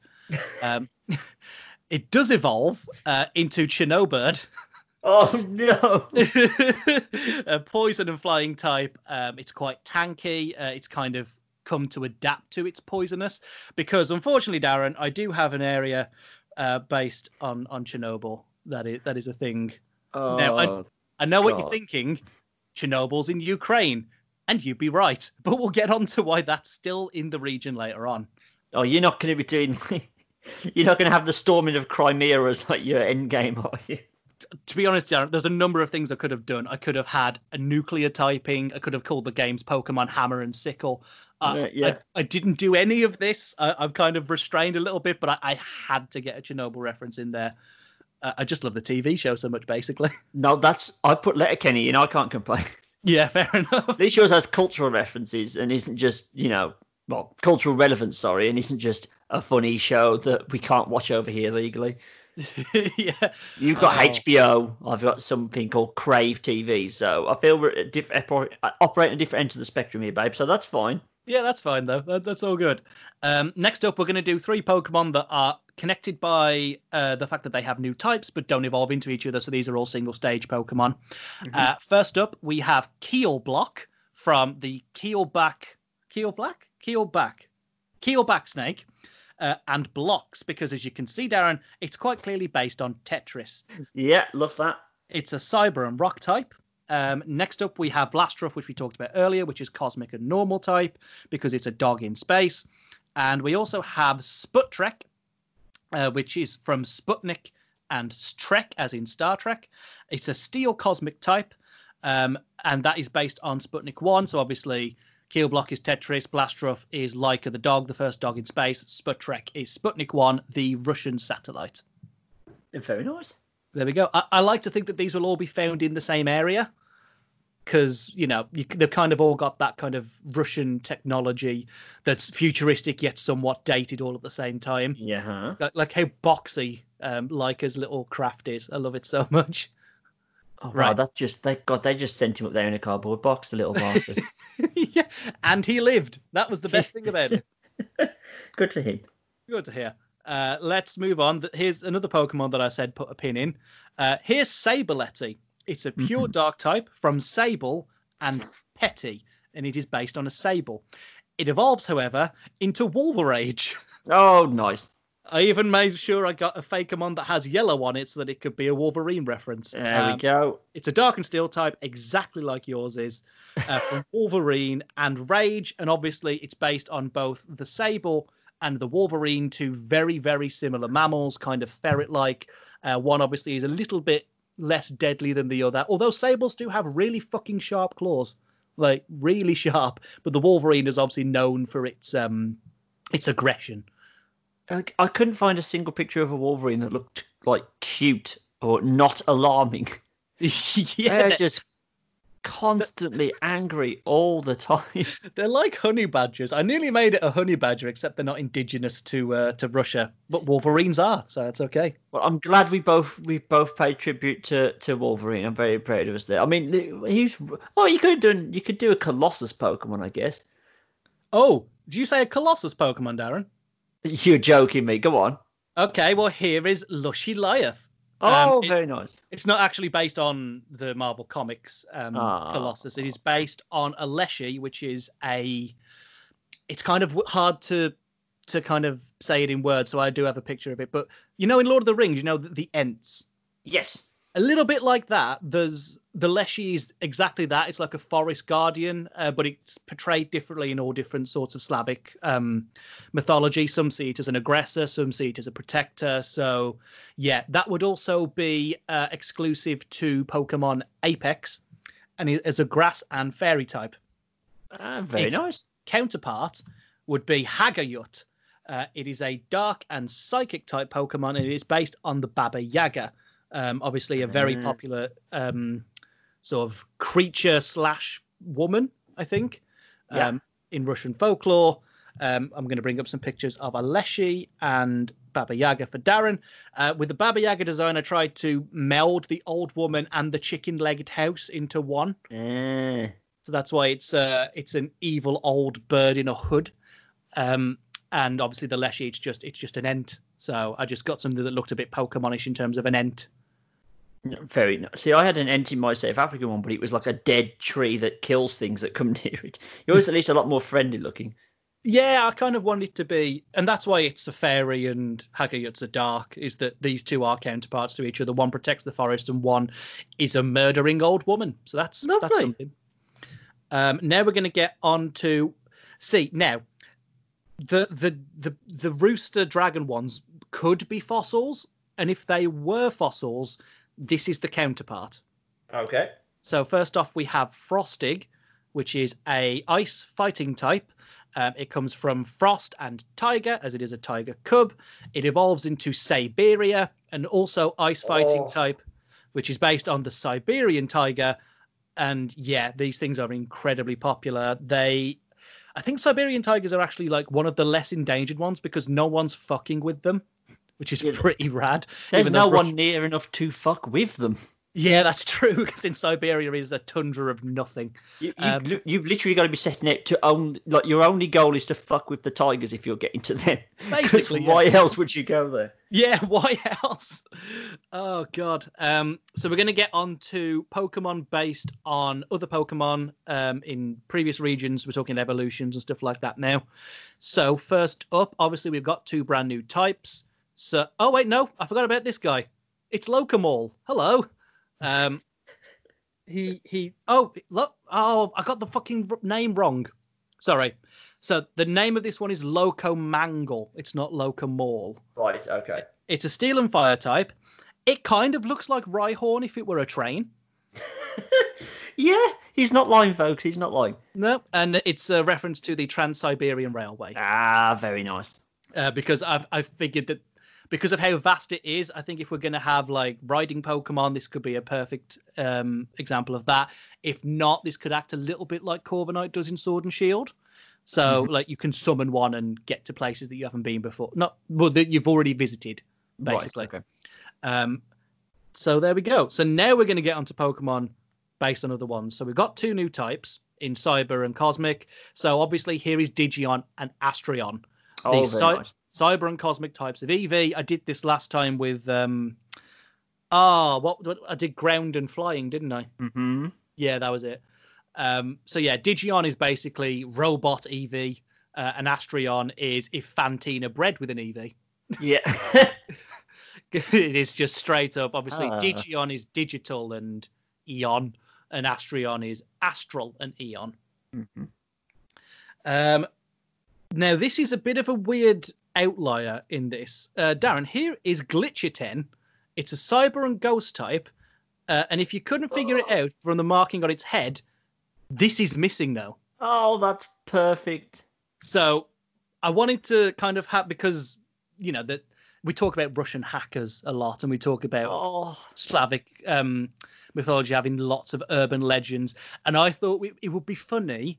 Um, it does evolve uh, into Chinobird, Oh no! a poison and flying type. Um, it's quite tanky. Uh, it's kind of come to adapt to its poisonous because, unfortunately, Darren, I do have an area uh, based on on Chernobyl. That is that is a thing. Oh, Now, I- I know what you're thinking. Chernobyl's in Ukraine, and you'd be right. But we'll get on to why that's still in the region later on. oh, you're not going to be doing. you're not going to have the storming of Crimea as like your end game, are you? to be honest, Darren, there's a number of things I could have done. I could have had a nuclear typing. I could have called the games Pokemon Hammer and Sickle. Uh, Yeah. I, I didn't do any of this. I, I'm kind of restrained a little bit, but I, I had to get a Chernobyl reference in there. Uh, I just love the TV show so much, basically. No, that's I put Letterkenny in. I can't complain. Yeah, fair enough. At least yours has cultural references and isn't just you know well cultural relevance. Sorry, and isn't just a funny show that we can't watch over here legally. yeah, You've got Oh. HBO. I've got something called Crave TV. So I feel we're diff- operating at a different end of the spectrum here, babe. So that's fine. Yeah, that's fine though. That, that's all good. Um, next up, we're going to do three Pokemon that are connected by uh, the fact that they have new types but don't evolve into each other. So these are all single stage Pokemon. Uh, first up, we have Keel Block from the Keelback, Keel Black, Keelback, Keelback Snake, uh, and Blocks because as you can see, Darren, it's quite clearly based on Tetris. Yeah, love that. It's a Cyber and Rock type. Um, next up, we have Blastruff, which we talked about earlier, which is Cosmic and Normal type because it's a dog in space. And we also have Sputrek, uh, which is from Sputnik and Strek, as in Star Trek. It's a Steel Cosmic type, um, and that is based on Sputnik 1. So obviously, Keelblock is Tetris, Blastruf is Laika the dog, the first dog in space, Sputrek is Sputnik 1, the Russian satellite. Very nice. There we go. I, I like to think that these will all be found in the same area because you know you, they've kind of all got that kind of Russian technology that's futuristic yet somewhat dated all at the same time. Yeah. Huh? Like, like how boxy um, Laika's little craft is. I love it so much. Oh, wow, Right. that's just they God. They just sent him up there in a cardboard box, the little bastard. yeah, and he lived. That was the best thing about it. Good for him. Good to hear. Uh, let's move on. Here's another Pokemon that I said put a pin in. Uh, here's Saberleti. It's a pure dark type from Sable and Petty, and it is based on a Sable. It evolves, however, into Wolverage. Oh, nice. I even made sure I got a Fakemon that has yellow on it so that it could be a Wolverine reference. There Um, we go. It's a dark and steel type, exactly like yours is, uh, from Wolverine and Rage, and obviously it's based on both the Sable and the Wolverine, two very, very similar mammals, kind of ferret-like. Uh, one obviously is a little bit less deadly than the other, although Sables do have really fucking sharp claws, like really sharp. But the Wolverine is obviously known for its um, its aggression. I, I couldn't find a single picture of a Wolverine that looked like cute or not alarming. yeah, they're, just constantly angry all the time. they're like honey badgers. I nearly made it a honey badger, except they're not indigenous to uh, to Russia, but Wolverines are, so it's okay. Well, I'm glad we both we both paid tribute to, to Wolverine. I'm very proud of us there. I mean, he's oh, you could have done you could do a Colossus Pokemon, I guess. Oh, did you say a Colossus Pokemon, Darren? You're joking me. Go on. Okay, well here is Lushy Lyeth. Um, Oh, it's- very nice. It's not actually based on the Marvel Comics um, Ah. Colossus. It is based on a Leshy, which is a. It's kind of hard to to kind of say it in words, so I do have a picture of it. But you know, in Lord of the Rings, you know the, the Ents. Yes. A little bit like that. There's the Leshy is exactly that. It's like a forest guardian, uh, but it's portrayed differently in all different sorts of Slavic um, mythology. Some see it as an aggressor, some see it as a protector. So, yeah, that would also be uh, exclusive to Pokemon Apex, and it is a grass and fairy type. Ah, very It's- nice. Counterpart would be Hagayut. Uh, it is a dark and psychic type Pokemon, and it is based on the Baba Yaga. Um, obviously, a very Ah. popular um, sort of creature slash woman, I think, Yeah. um, in Russian folklore. Um, I'm going to bring up some pictures of Aleshi and Baba Yaga for Darren. Uh, with the Baba Yaga design, I tried to meld the old woman and the chicken-legged house into one. Ah. So that's why it's uh, it's an evil old bird in a hood. Um, and obviously the Leshy, it's just it's just an ent. So I just got something that looked a bit Pokemonish in terms of an ent. Very nice. See, I had an in my South African one, but it was like a dead tree that kills things that come near it. Yours at least a lot more friendly looking. Yeah, I kind of want it to be, and that's why it's a fairy and Hagayut's a dark. Is that these two are counterparts to each other? One protects the forest, and one is a murdering old woman. So that's that's Lovely. something. Um, now we're going to get on to see now. The the the the rooster dragon ones could be fossils, and if they were fossils, this is the counterpart. Okay. So first off, we have Frostig, which is a ice fighting type. Um, it comes from Frost and Tiger, as it is a tiger cub. It evolves into Siberia, and also ice fighting Oh. type, which is based on the Siberian tiger. And yeah, these things are incredibly popular. They, I think Siberian tigers are actually like one of the less endangered ones because no one's fucking with them, which is Yeah. pretty rad. There's no Rush- one near enough to fuck with them. Yeah, that's true. Because in Siberia is a tundra of nothing. You, you, um, you've literally got to be setting it to own. Like your only goal is to fuck with the tigers if you're getting to them. Basically, yeah. why else would you go there? Yeah, why else? Oh god. Um, so we're going to get on to Pokemon based on other Pokemon um, in previous regions. We're talking evolutions and stuff like that now. So first up, obviously we've got two brand new types. So oh wait, no, I forgot about this guy. It's Locomole. Hello. Um, he he. Oh look. Oh, I got the fucking name wrong. Sorry. So the name of this one is Locomangle. It's not Locomole. Right. Okay. It's a steel and fire type. It kind of looks like Rhyhorn if it were a train. yeah, he's not lying, folks. He's not lying. No, and it's a reference to the Trans Siberian Railway Ah, very nice. uh, because I've I figured that because of how vast it is, I think if we're going to have like riding Pokemon, this could be a perfect um, example of that. If not, this could act a little bit like Corviknight does in Sword and Shield. So, like, you can summon one and get to places that you haven't been before. Not well, that you've already visited, basically. Right, okay. Um, so there we go. So now we're going to get onto Pokemon based on other ones. So we've got two new types in Cyber and Cosmic. So obviously here is Digion and Astreon. Oh, the very Cy- nice. Cyber and Cosmic types of Eevee. I did this last time with um ah what, what I did ground and flying, didn't I? Mm-hmm. Yeah, that was it. Um, so yeah, Digion is basically robot Eevee, uh, and Astreon is if Fantina bred with an Eevee. Yeah. it is just straight up. Obviously, Ah. Digion is digital and Eon, and Astreon is astral and Eon. Mhm. Um, now, this is a bit of a weird outlier in this. Uh, Darren, here is Glitcher 10. It's a cyber and ghost type. Uh, and if you couldn't figure it out from the marking on its head, this is MissingNo. Oh, that's perfect. So I wanted to kind of have, because, you know, that we talk about Russian hackers a lot and we talk about Oh, Slavic um, mythology having lots of urban legends, and I thought we, it would be funny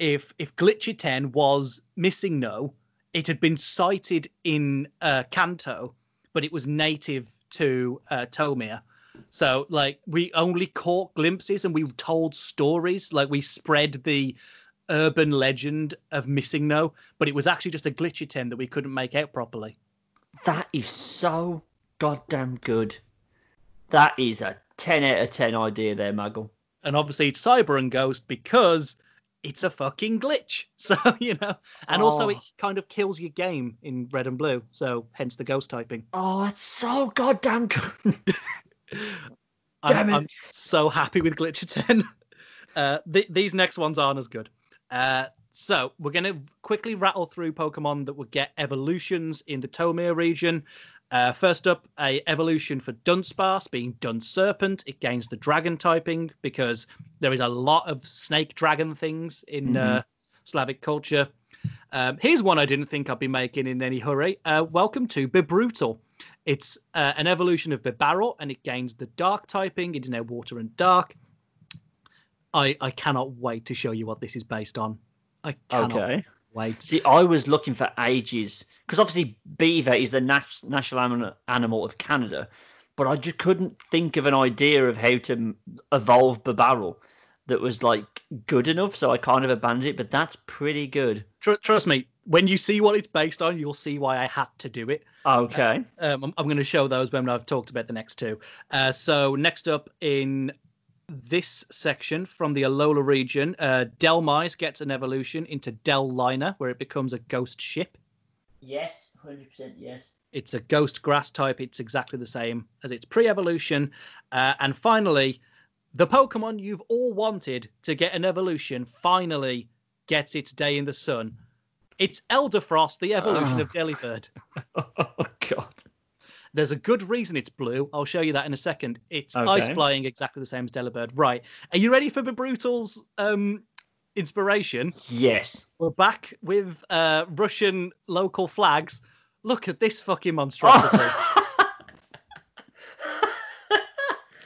if if Glitchiten was MissingNo, it had been sighted in uh, Kanto, but it was native to uh, Tomir. So like we only caught glimpses and we told stories, like we spread the urban legend of MissingNo, but it was actually just a glitchy ten that we couldn't make out properly. that is so goddamn good. That is a 10 out of 10 idea there, Muggle. and obviously it's cyber and ghost because it's a fucking glitch so you know and also it Oh. kind of kills your game in red and blue so hence the ghost typing Oh, that's so goddamn good. I'm, Damn I'm it. so happy with Glitcher 10 uh th- these next ones aren't as good uh so we're going to quickly rattle through pokemon that will get evolutions in the tomir region uh, first up, a evolution for Dunsparce being Duns Serpent. It gains the dragon typing because there is a lot of snake dragon things in uh, Slavic culture. Um, here's one I didn't think I'd be making in any hurry. Uh, welcome to Bibrutal. It's uh, an evolution of Bibarel and it gains the dark typing. It is now water and dark. I, I cannot wait to show you what this is based on. I cannot Okay. wait. See, I was looking for ages because obviously beaver is the nat- national anim- animal of Canada, but I just couldn't think of an idea of how to evolve Bibarel that was like good enough. So I kind of abandoned it. But that's pretty good. Tr- trust me, when you see what it's based on, you'll see why I had to do it. Okay. Um, I'm, I'm going to show those when I've talked about the next two. Uh, so next up in this section from the Alola region, uh, Dhelmise gets an evolution into Del Liner, where it becomes a ghost ship. Yes, hundred percent. Yes. It's a ghost grass type. It's exactly the same as its pre-evolution. Uh, and finally, the Pokemon you've all wanted to get an evolution finally gets its day in the sun. It's Elderfrost, the evolution Ah. of Delibird. Oh God. There's a good reason it's blue. I'll show you that in a second. It's ice flying exactly the same as Delibird. Right. Are you ready for Bibrutal's um, inspiration? Yes. We're back with uh, Russian local flags. Look at this fucking monstrosity.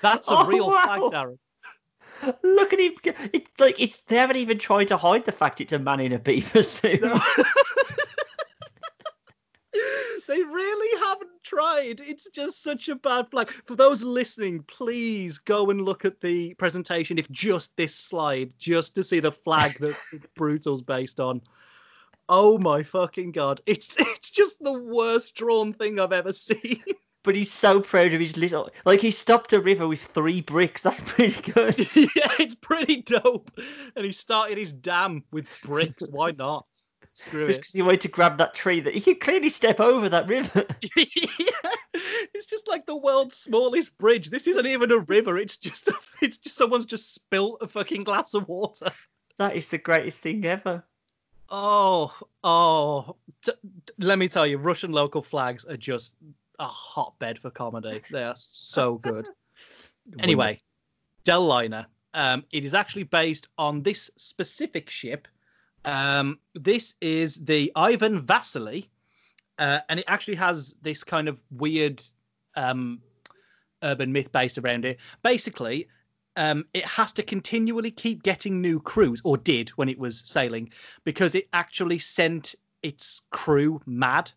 That's a Oh, real wow. flag, Darren. Look at him. It's like it's they haven't even tried to hide the fact it's a man in a beaver suit. they really haven't tried. It's just such a bad flag. For those listening, please go and look at the presentation, if just this slide, just to see the flag that Brutal's based on. Oh my fucking god. It's it's just the worst drawn thing I've ever seen. but he's so proud of his little. Like he stopped a river with three bricks. That's pretty good. yeah, it's pretty dope. And he started his dam with bricks. Why not? Screw Just it. because he wanted to grab that tree that he could clearly step over that river. yeah, it's just like the world's smallest bridge. This isn't even a river. It's just a, it's just someone's just spilt a fucking glass of water. that is the greatest thing ever. Oh, oh. T- t- let me tell you, Russian local flags are just a hotbed for comedy. They are so good. Anyway, Delliner. Um, it is actually based on this specific ship. Um, this is the Ivan Vassili, uh, and it actually has this kind of weird um, urban myth based around it. Basically, um, it has to continually keep getting new crews, or did when it was sailing, because it actually sent its crew mad.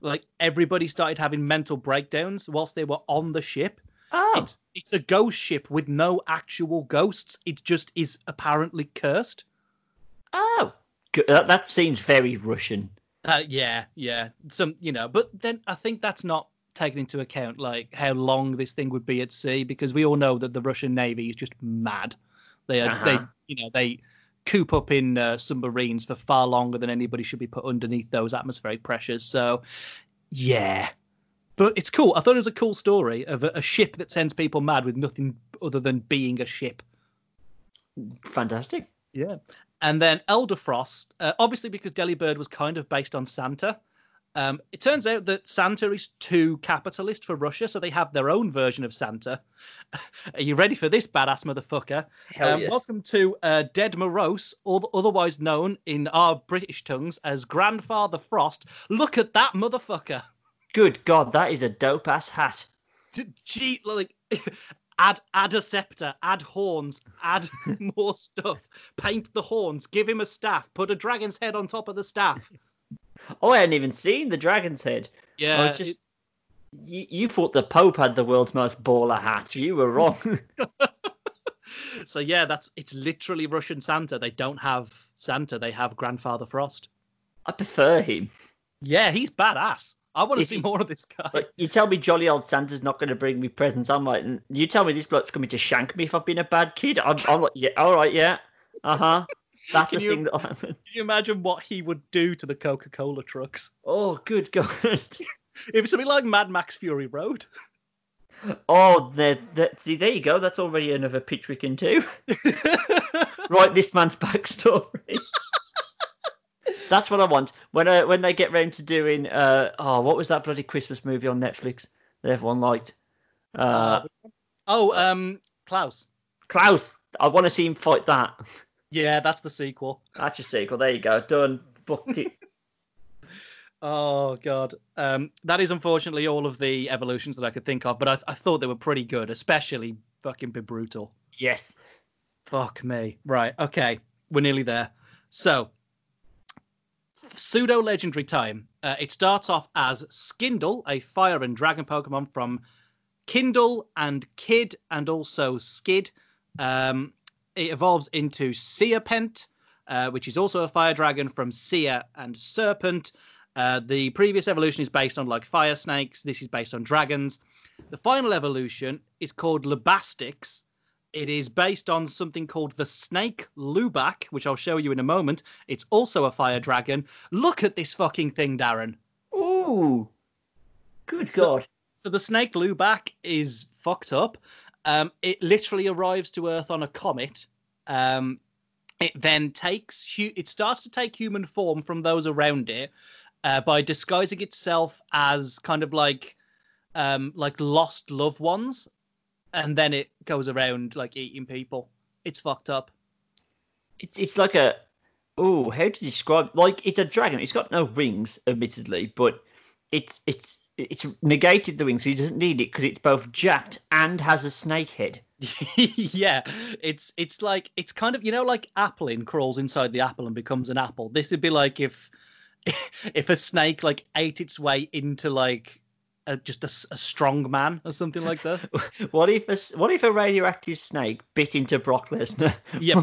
Like everybody started having mental breakdowns whilst they were on the ship. Oh, It's it's a ghost ship with no actual ghosts. It just is apparently cursed. oh. That, that seems very Russian. Uh, yeah, yeah. Some, you know, but then I think that's not taken into account, like how long this thing would be at sea, because we all know that the Russian Navy is just mad. They are, they, Uh-huh. you know, they coop up in uh, submarines for far longer than anybody should be put underneath those atmospheric pressures. So, yeah. But it's cool. I thought it was a cool story of a, a ship that sends people mad with nothing other than being a ship. Fantastic. Yeah. And then Elder Frost, uh, obviously because Delibird was kind of based on Santa. Um, it turns out that Santa is too capitalist for Russia, so they have their own version of Santa. Are you ready for this, badass motherfucker? Hell Um, yes. Welcome to uh, Ded Moroz, or otherwise known in our British tongues as Grandfather Frost. Look at that motherfucker. Good God, that is a dope ass hat. Gee, like add add a scepter, add horns, add more stuff. Paint the horns, give him a staff, put a dragon's head on top of the staff. Oh, I hadn't even seen the dragon's head. Yeah, I just you, you thought the Pope had the world's most baller hat. You were wrong. so yeah, that's it's literally Russian Santa. They don't have Santa, they have Grandfather Frost. I prefer him. Yeah, he's badass. I want to see more of this guy. You tell me jolly old Santa's not going to bring me presents. I'm like, you tell me this bloke's coming to shank me if I've been a bad kid. I'm, I'm like, yeah, all right, yeah, uh huh. That's Can the you- thing that'll happen. Can you imagine what he would do to the Coca-Cola trucks? Oh, good God. It was something like Mad Max Fury Road. Oh, there, there, see, there you go. That's already another pitch we can do. Right, this man's backstory. That's what I want. When uh, when they get round to doing, uh, oh, what was that bloody Christmas movie on Netflix that everyone liked? Uh, oh, um, Klaus. Klaus. I want to see him fight that. Yeah, that's the sequel. That's your sequel. There you go. Done. Booked it. Oh god, um, that is unfortunately all of the evolutions that I could think of, but I, I thought they were pretty good, especially fucking Bibrutal. yes. Fuck me. Right. Okay, we're nearly there. So, pseudo legendary time. Uh, it starts off as Skindle, a fire and dragon Pokemon from Kindle and Kid, and also Skid. Um, it evolves into Seapent, uh, which is also a fire dragon from Sia and Serpent. Uh, the previous evolution is based on like fire snakes. This is based on dragons. The final evolution is called Labastix. It is based on something called the Snake Lubak, which I'll show you in a moment. It's also a fire dragon. Look at this fucking thing, Darren. Ooh. Good So- God. So the Snake Lubak is fucked up. Um, it literally arrives to Earth on a comet. Um, it then takes hu- it starts to take human form from those around it uh, by disguising itself as kind of like um, like lost loved ones, and then it goes around like eating people. It's fucked up. It's it's like a. Oh, how to describe? Like it's a dragon. It's got no wings, admittedly, but it's it's it's negated the wings, so he doesn't need it because it's both jacked and has a snake head. yeah, it's it's like it's kind of you know like Applin crawls inside the apple and becomes an apple. This would be like if if a snake like ate its way into like a, just a, a strong man or something like that. What if a what if a radioactive snake bit into Brock Lesnar? Yeah,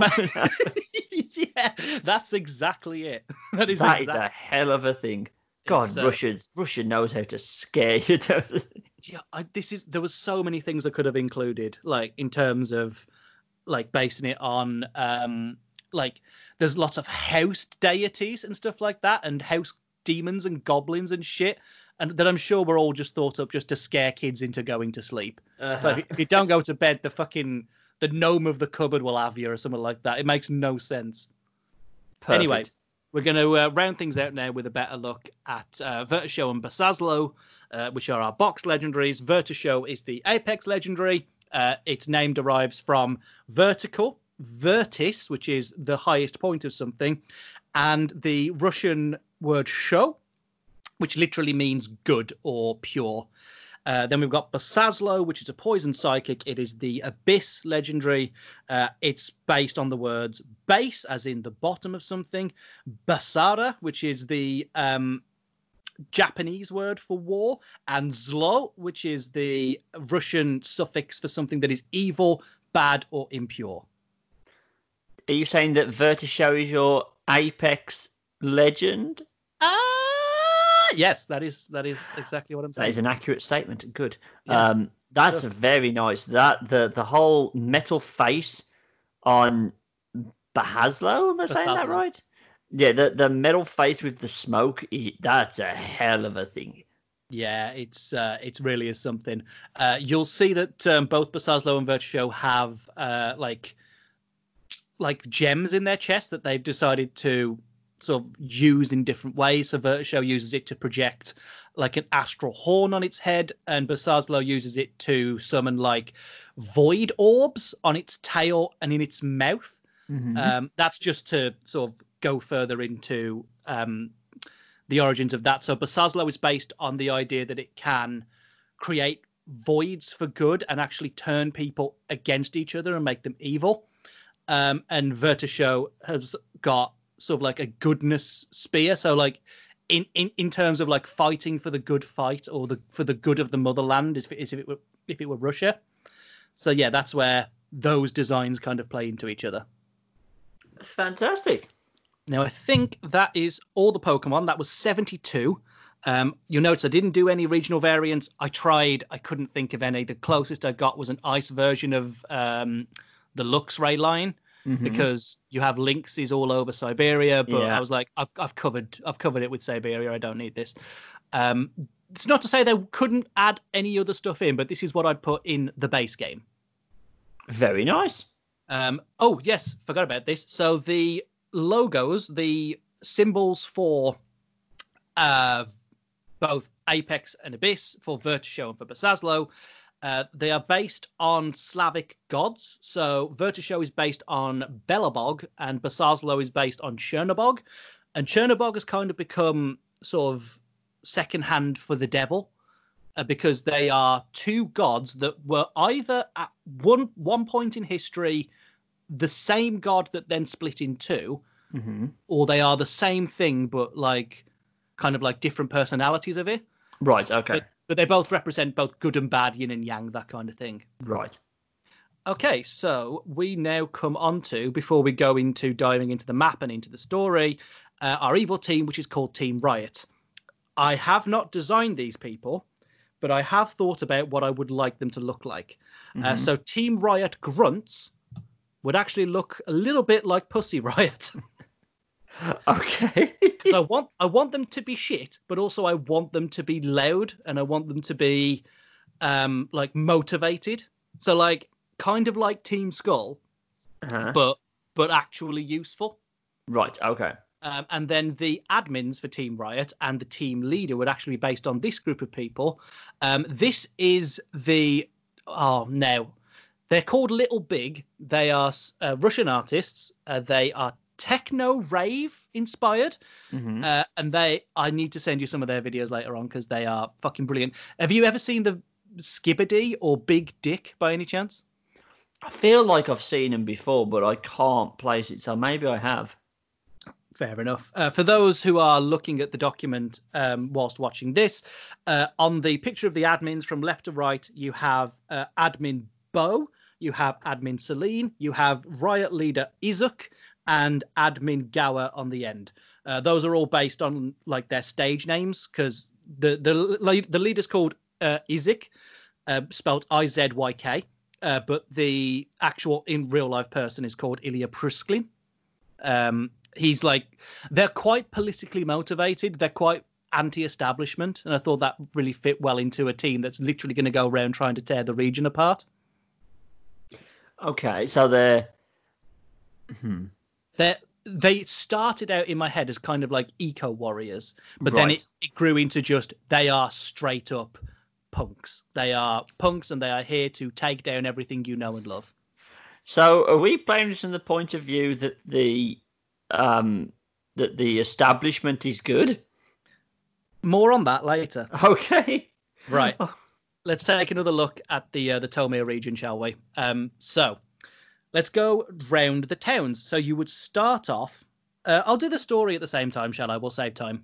yeah, that's exactly it. That is that is exactly. a hell of a thing. God, uh, Russia Russia knows how to scare you. yeah, I, this is there was so many things I could have included, like in terms of like basing it on um like there's lots of house deities and stuff like that, and house demons and goblins and shit, and that I'm sure were all just thought up just to scare kids into going to sleep. Uh-huh. Like if you don't go to bed, the fucking the gnome of the cupboard will have you or something like that. It makes no sense. Anyway, we're going to uh, round things out now with a better look at uh, and Basazlo, uh, which are our box legendaries. Vertishow is the Apex legendary, Uh, its name derives from vertical, vertis, which is the highest point of something, and the Russian word show, which literally means good or pure. Uh, then we've got Basazlo, which is a poison psychic. It is the Abyss legendary. Uh, it's based on the words base, as in the bottom of something. Basara, which is the um, Japanese word for war. And Zlo, which is the Russian suffix for something that is evil, bad, or impure. Are you saying that Vertishow is your apex legend? Ah, yes, that is that is exactly what I'm saying. That is an accurate statement. Good. Yeah. Um, that's Sure. very nice. That the the whole metal face on Bahaslo. Am I saying that right? Yeah, the the metal face with the smoke. That's a hell of a thing. Yeah, it's uh, it really is something. Uh, you'll see that um, both Basazlo and Vertishow have uh, like like gems in their chest that they've decided to sort of use in different ways. So Vertishow uses it to project like an astral horn on its head, and Basazlo uses it to summon like void orbs on its tail and in its mouth. Um, that's just to sort of go further into um, the origins of that. So Basazlo is based on the idea that it can create voids for good and actually turn people against each other and make them evil. Um, and Vertishow has got sort of like a goodness spear. So like in, in, in terms of like fighting for the good fight or the for the good of the motherland is, is if it were if it were Russia. So yeah, that's where those designs kind of play into each other. Fantastic. Now, I think that is all the Pokemon. That was 72. Um, you'll notice I didn't do any regional variants. I tried, I couldn't think of any. The closest I got was an ice version of um, the Luxray line Mhm. because you have Lynxes all over Siberia. But Yeah. I was like, I've, I've covered, I've covered it with Siberia. I don't need this. Um, it's not to say they couldn't add any other stuff in, but this is what I'd put in the base game. Very nice. Um, oh yes, forgot about this. So the logos, the symbols for uh, both Apex and Abyss, for Vertishow and for Basazlo, uh, they are based on Slavic gods. So Vertishow is based on Belobog, and Basazlo is based on Chernobog. And Chernobog has kind of become sort of second hand for the devil uh, because they are two gods that were either at one one point in history the same god that then split in two, hmm or they are the same thing but like kind of like different personalities of it. Right. Okay. But, but they both represent both good and bad, yin and yang, that kind of thing. right. Okay, so we now come on to, before we go into diving into the map and into the story, uh, our evil team, which is called Team Riot. I have not designed these people, but I have thought about what I would like them to look like. Uh, Mhm. so Team Riot grunts would actually look a little bit like Pussy Riot. Okay. Because I want I want them to be shit, but also I want them to be loud and I want them to be um like motivated. So like kind of like Team Skull, Uh-huh. but but actually useful. Right. Okay. Um, and then the admins for Team Riot and the team leader would actually be based on this group of people. Um, this is the oh no, they're called Little Big. They are uh, Russian artists. Uh, they are techno rave inspired, hmm uh, and they. I need to send you some of their videos later on because they are fucking brilliant. Have you ever seen the Skibidi or Big Dick by any chance? I feel like I've seen him before, but I can't place it. So maybe I have. Fair enough. Uh, for those who are looking at the document um, whilst watching this, uh, on the picture of the admins from left to right, you have uh, admin Bo, you have admin Celine, you have riot leader Izuk, and admin Gower on the end. Uh, those are all based on like their stage names because the the the leader's called uh, Izuk, uh, spelled I Z Y K, uh, but the actual in real life person is called Ilya Prusikin. Um, he's like they're quite politically motivated. They're quite anti-establishment, and I thought that really fit well into a team that's literally going to go around trying to tear the region apart. Okay. So they're. Hmm. They they started out in my head as kind of like eco warriors, but then it, it grew into just they are straight up punks. They are punks, and they are here to take down everything you know and love. So, are we playing this from the point of view that the um that the establishment is good? More on that later. Okay. Right. let's take another look at the uh, the Tomir region, shall we? Um, so let's go round the towns. So you would start off. Uh, I'll do the story at the same time, shall I? We'll save time.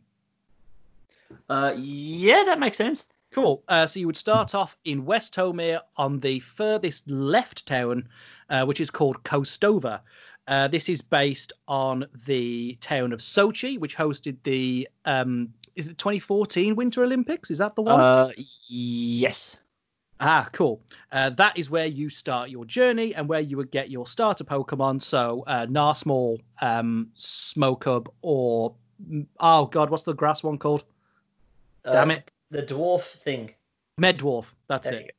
Uh, yeah, that makes sense. Cool. Uh, so you would start off in West Tomir on the furthest left town, uh, which is called Kostova. Uh, this is based on the town of Sochi, which hosted the um, is it 2014 Winter Olympics? Is that the one? Uh, yes. Ah, cool. Uh, that is where you start your journey and where you would get your starter Pokemon. So, uh, Narsmal, um, Smokub, or oh god, what's the grass one called? Damn Uh, it, The dwarf thing. Meddwarf. That's There it.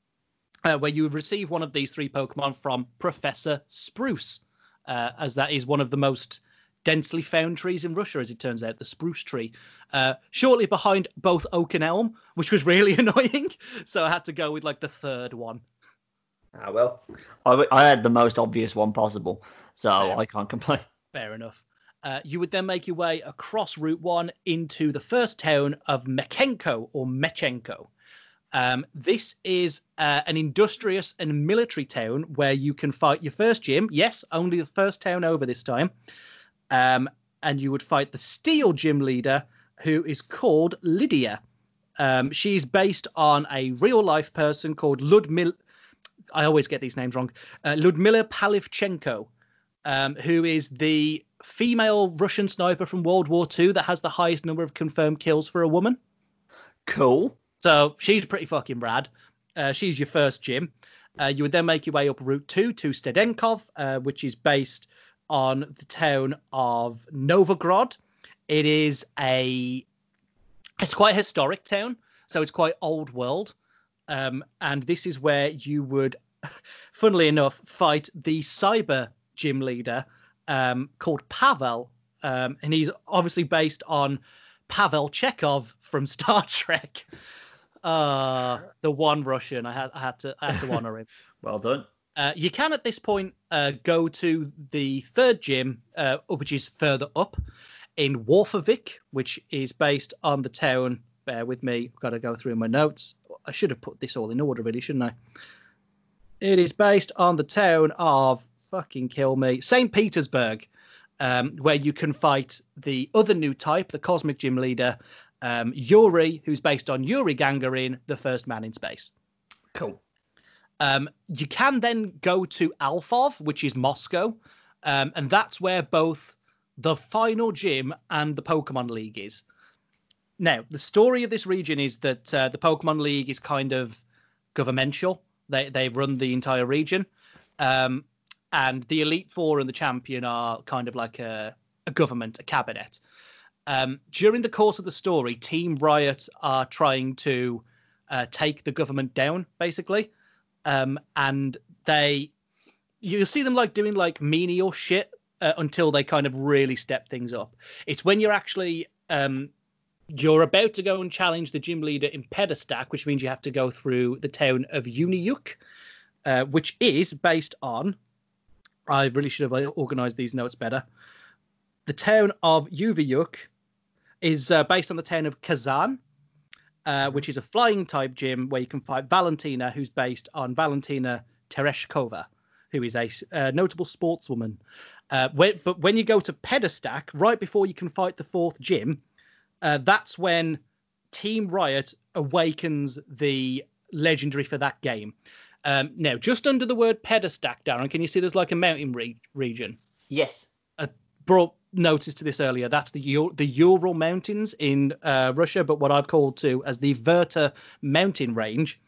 uh, where you receive one of these three Pokemon from Professor Spruce, uh, as that is one of the most densely found trees in Russia, as it turns out, the spruce tree. Uh, shortly behind both Oak and Elm, which was really annoying. So I had to go with like the third one. Ah, well. I, w- I had the most obvious one possible, so Fair. I can't complain. Fair enough. Uh, you would then make your way across Route 1 into the first town of Mechenko or Mechenko. Um, this is uh, an industrious and military town where you can fight your first gym. Yes, only the first town over this time. Um, and you would fight the steel gym leader, who is called Lydia. Um, she's based on a real life person called Ludmil. I always get these names wrong. Uh, Ludmila Palivchenko, um, who is the female Russian sniper from World War II that has the highest number of confirmed kills for a woman. Cool. So she's pretty fucking rad. Uh, she's your first gym. Uh, you would then make your way up Route 2 to Stedenkov, uh, which is based on the town of Novograd. It is a it's quite a historic town, so it's quite old world. Um, and this is where you would, funnily enough, fight the cyber gym leader um, called Pavel. Um, and he's obviously based on Pavel Chekov from Star Trek. Uh, the one Russian. I had I had to I had to honor him. Well done. Uh, you can at this point uh, go to the third gym, uh, which is further up in Warfavik, which is based on the town. Bear with me, I've got to go through my notes. I should have put this all in order, really, shouldn't I? It is based on the town of fucking kill me, St. Petersburg, um, where you can fight the other new type, the Cosmic Gym leader, um, Yuri, who's based on Yuri Gagarin, the first man in space. Cool. Um, you can then go to Alfov, which is Moscow, um, and that's where both the final gym and the Pokemon League is. Now, the story of this region is that uh, the Pokemon League is kind of governmental. They they run the entire region, um, and the Elite Four and the Champion are kind of like a, a government, a cabinet. Um, during the course of the story, Team Riot are trying to uh, take the government down, basically um, and they you'll see them like doing like menial shit uh, until they kind of really step things up. It's when you're actually um, you're about to go and challenge the gym leader in Pedestack, which means you have to go through the town of Uniyuk, uh, which is based on. I really should have organized these notes better. The town of Uviyuk is uh, based on the town of Kazan, uh, which is a flying type gym where you can fight Valentina, who's based on Valentina Tereshkova, who is a uh, notable sportswoman. Uh, when, but when you go to Pedestack, right before you can fight the fourth gym, uh, that's when Team Riot awakens the legendary for that game. Um, now, just under the word Pedestack, Darren, can you see there's like a mountain re- region? Yes. brought notice to this earlier. That's the Ur- the Ural Mountains in uh, Russia, but what I've called to as the Verta Mountain Range.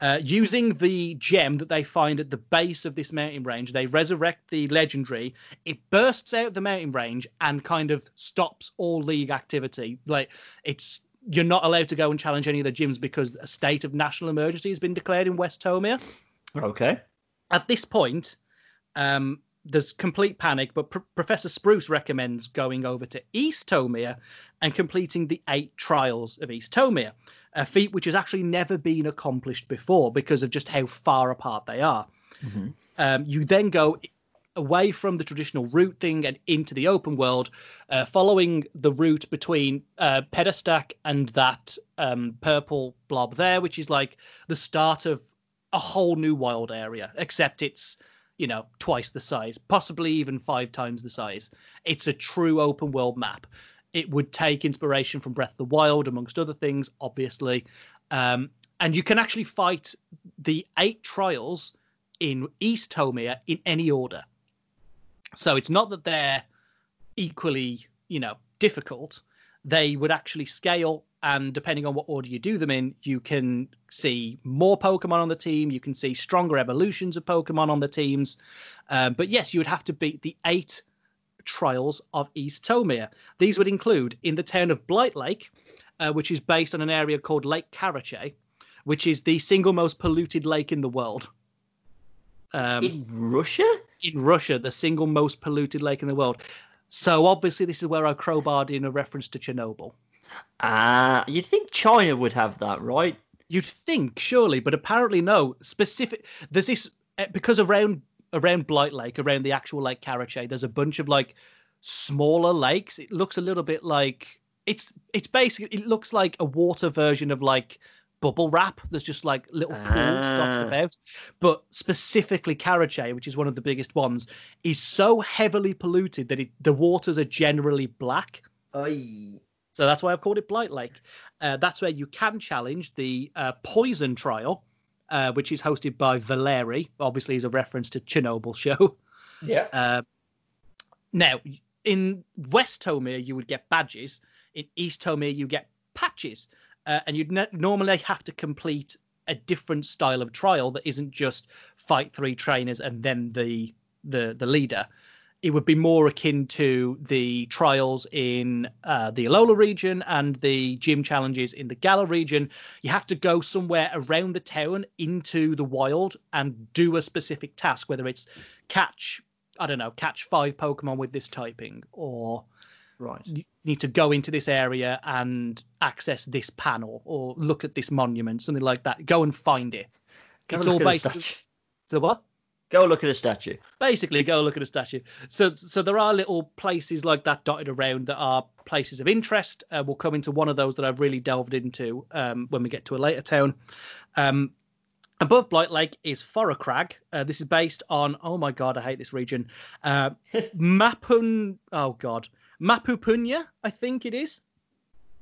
Uh, using the gem that they find at the base of this mountain range, they resurrect the legendary. It bursts out the mountain range and kind of stops all league activity. Like it's you're not allowed to go and challenge any of the gyms because a state of national emergency has been declared in West Tomir Okay. at this point, um, there's complete panic, but Pr- Professor Spruce recommends going over to East Tomir and completing the eight trials of East Tomir, a feat which has actually never been accomplished before because of just how far apart they are. Mm-hmm. Um, you then go away from the traditional route thing and into the open world, uh, following the route between uh, Pedestak and that um, purple blob there, which is like the start of a whole new wild area, except it's you know twice the size, possibly even five times the size. It's a true open world map. It would take inspiration from Breath of the Wild, amongst other things, obviously. Um, and you can actually fight the eight trials in East Tomir in any order. So it's not that they're equally, you know, difficult. They would actually scale, and depending on what order you do them in, you can see more Pokemon on the team. You can see stronger evolutions of Pokemon on the teams. Um, but yes, you would have to beat the eight trials of East Tomir. These would include in the town of Blight Lake, uh, which is based on an area called Lake Karachay, which is the single most polluted lake in the world. Um, In Russia? in Russia, the single most polluted lake in the world. So obviously, this is where I crowbarred in a reference to Chernobyl. Ah, you'd think China would have that, right? You'd think, surely, but apparently no. Specific. There's this eh, because around around Blight Lake, around the actual Lake Karachay, there's a bunch of like smaller lakes. It looks a little bit like it's it's basically it looks like a water version of like bubble wrap. There's just like little pools dotted Ah. about. But specifically Karachay, which is one of the biggest ones, is so heavily polluted that it, the waters are generally black. So that's why I've called it Blight Lake. Uh, that's where you can challenge the uh, Poison Trial, uh, which is hosted by Valeri. Obviously, is a reference to Chernobyl show. Yeah. Uh, now, in West Tomir, you would get badges. In East Tomir, you get patches. Uh, and you'd ne- normally have to complete a different style of trial that isn't just fight three trainers and then the the the leader. It would be more akin to the trials in uh, the Alola region and the gym challenges in the Galar region. You have to go somewhere around the town into the wild and do a specific task, whether it's catch, I don't know, catch five Pokemon with this typing, or Right. you need to go into this area and access this panel, or look at this monument, something like that. Go and find it. Go it's all based. statue. So what? Go look at a statue. basically go look at a statue. So so there are little places like that dotted around that are places of interest. Uh, we'll come into one of those that i've really delved into um, when we get to a later town. Um, above blight lake is Foracrag. Uh, this is based on oh my god i hate this region. Uh, mapun oh god mapupunya i think it is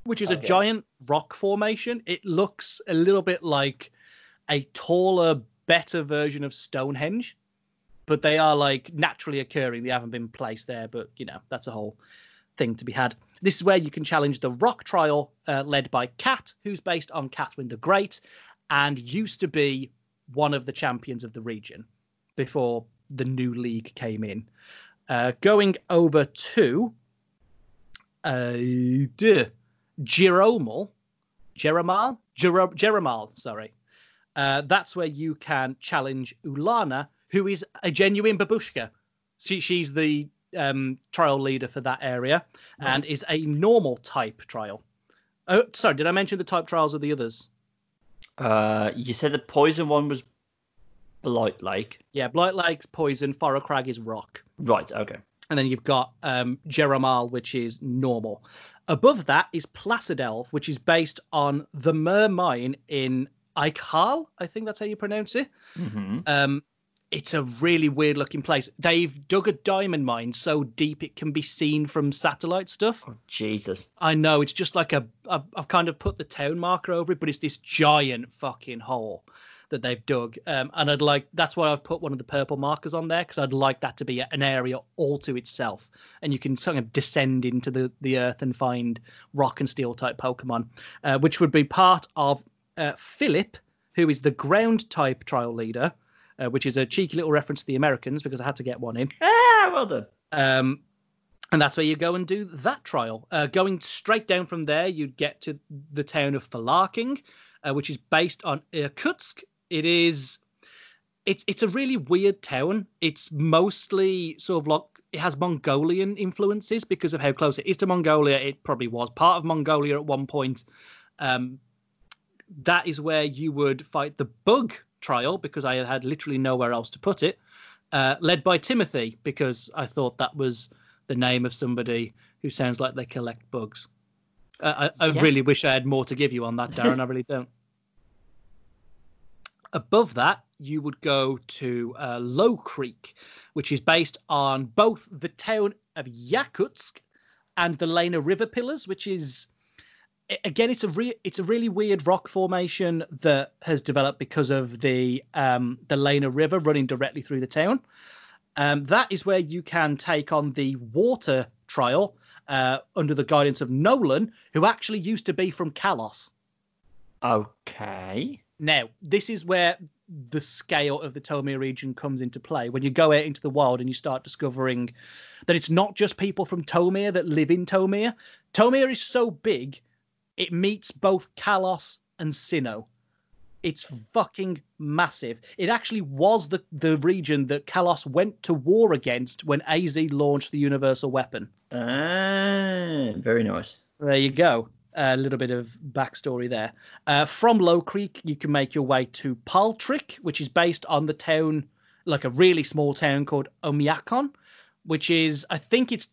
which is a giant rock formation. It looks a little bit like a taller better version of stonehenge but they are like naturally occurring. They haven't been placed there, but you know that's a whole thing to be had. This is where you can challenge the Rock Trial, uh, led by Kat, who's based on Catherine the Great, and used to be one of the champions of the region before the new league came in. Uh, going over to uh, duh, Jeromal, sorry. Uh, that's where you can challenge Ulana, who is a genuine babushka. She, she's the um, trial leader for that area and is a normal type trial. Oh, sorry, did I mention the type trials of the others? Uh, you said the poison one was Blight Lake. Yeah, Blight Lake's poison, Foracrag is rock. Right. Okay. And then you've got um, Jeremal, which is normal. Above that is Placid Elf, which is based on the Mir Mine in Aikal. I think that's how you pronounce it. Mm-hmm. Um, it's a really weird looking place. They've dug a diamond mine so deep it can be seen from satellite stuff. Oh Jesus. I know it's just like a I've, I've kind of put the town marker over it, but it's this giant fucking hole that they've dug. Um, and I'd like that's why I've put one of the purple markers on there because I'd like that to be an area all to itself, and you can sort of descend into the the earth and find rock and steel type Pokemon, uh, which would be part of uh, Philip, who is the ground type trial leader. Uh, which is a cheeky little reference to the Americans because I had to get one in. Ah, well done. Um, and that's where you go and do that trial. Uh, going straight down from there, you'd get to the town of Falarking, uh, which is based on Irkutsk. It is it's it's a really weird town. It's mostly sort of like it has Mongolian influences because of how close it is to Mongolia. It probably was part of Mongolia at one point. Um, that is where you would fight the bug trial because I had literally nowhere else to put it. Uh, led by Timothy because I thought that was the name of somebody who sounds like they collect bugs. Uh, I, I Yeah. really wish I had more to give you on that, Darren. I really don't. Above that, you would go to uh, Low Creek, which is based on both the town of Yakutsk and the Lena River Pillars, which is again it's a re- it's a really weird rock formation that has developed because of the um, the Lena River running directly through the town. Um, that is where you can take on the water trial uh, under the guidance of Nolan, who actually used to be from Kalos. Okay. Now, this is where the scale of the Tomir region comes into play. When you go out into the wild and you start discovering that it's not just people from Tomir that live in Tomir. Tomir is so big, it meets both Kalos and Sinnoh. It's fucking massive. It actually was the, the region that Kalos went to war against when AZ launched the universal weapon. Ah, very nice. There you go. A little bit of backstory there. Uh, from Low Creek, you can make your way to Paltrick, which is based on the town, like a really small town called Oymyakon, which is, I think it's,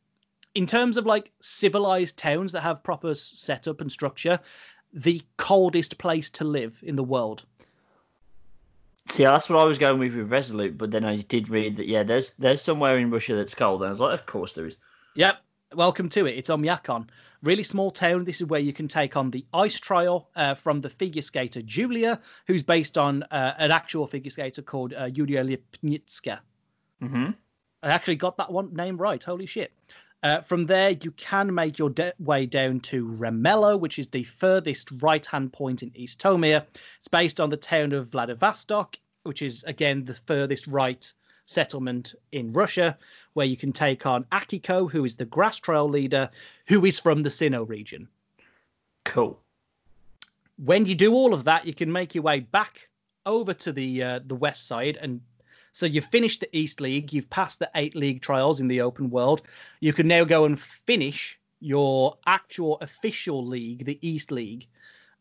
in terms of like civilized towns that have proper setup and structure, the coldest place to live in the world. See, that's what I was going with with Resolute, but then I did read that yeah, there's there's somewhere in Russia that's cold, and I was like, of course there is. Yep. Welcome to it. It's Oymyakon. Really small town. This is where you can take on the ice trial uh, from the figure skater Julia, who's based on uh, an actual figure skater called uh, Yulia Lipnitska. Mm-hmm. I actually got that one name right. Holy shit. Uh, from there, you can make your de- way down to Remelo, which is the furthest right hand point in East Tomir. It's based on the town of Vladivostok, which is, again, the furthest right settlement in Russia, where you can take on Akiko, who is the grass trail leader, who is from the Sinnoh region. Cool. When you do all of that, you can make your way back over to the uh, the west side, and so you've finished the East League. You've passed the eight league trials in the open world. You can now go and finish your actual official league, the East League,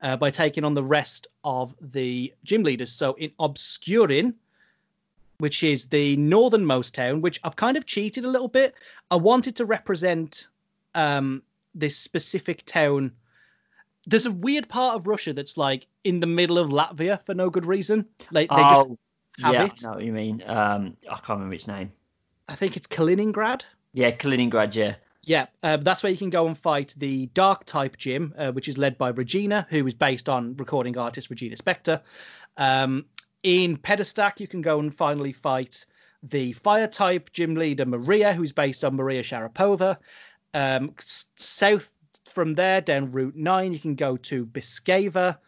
uh, by taking on the rest of the gym leaders. So in Obscurin, which is the northernmost town, which I've kind of cheated a little bit. I wanted to represent um, this specific town. There's a weird part of Russia that's like in the middle of Latvia for no good reason. Like they oh, have yeah, it. I know what you mean. Um, I can't remember its name. I think it's Kaliningrad. Yeah, Kaliningrad. Yeah. Yeah, uh, that's where you can go and fight the Dark type gym, uh, which is led by Regina, who is based on recording artist Regina Spektor. Um, in Pedestack, you can go and finally fight the Fire type gym leader Maria, who's based on Maria Sharapova. Um, south from there, down Route 9, you can go to Biskeva,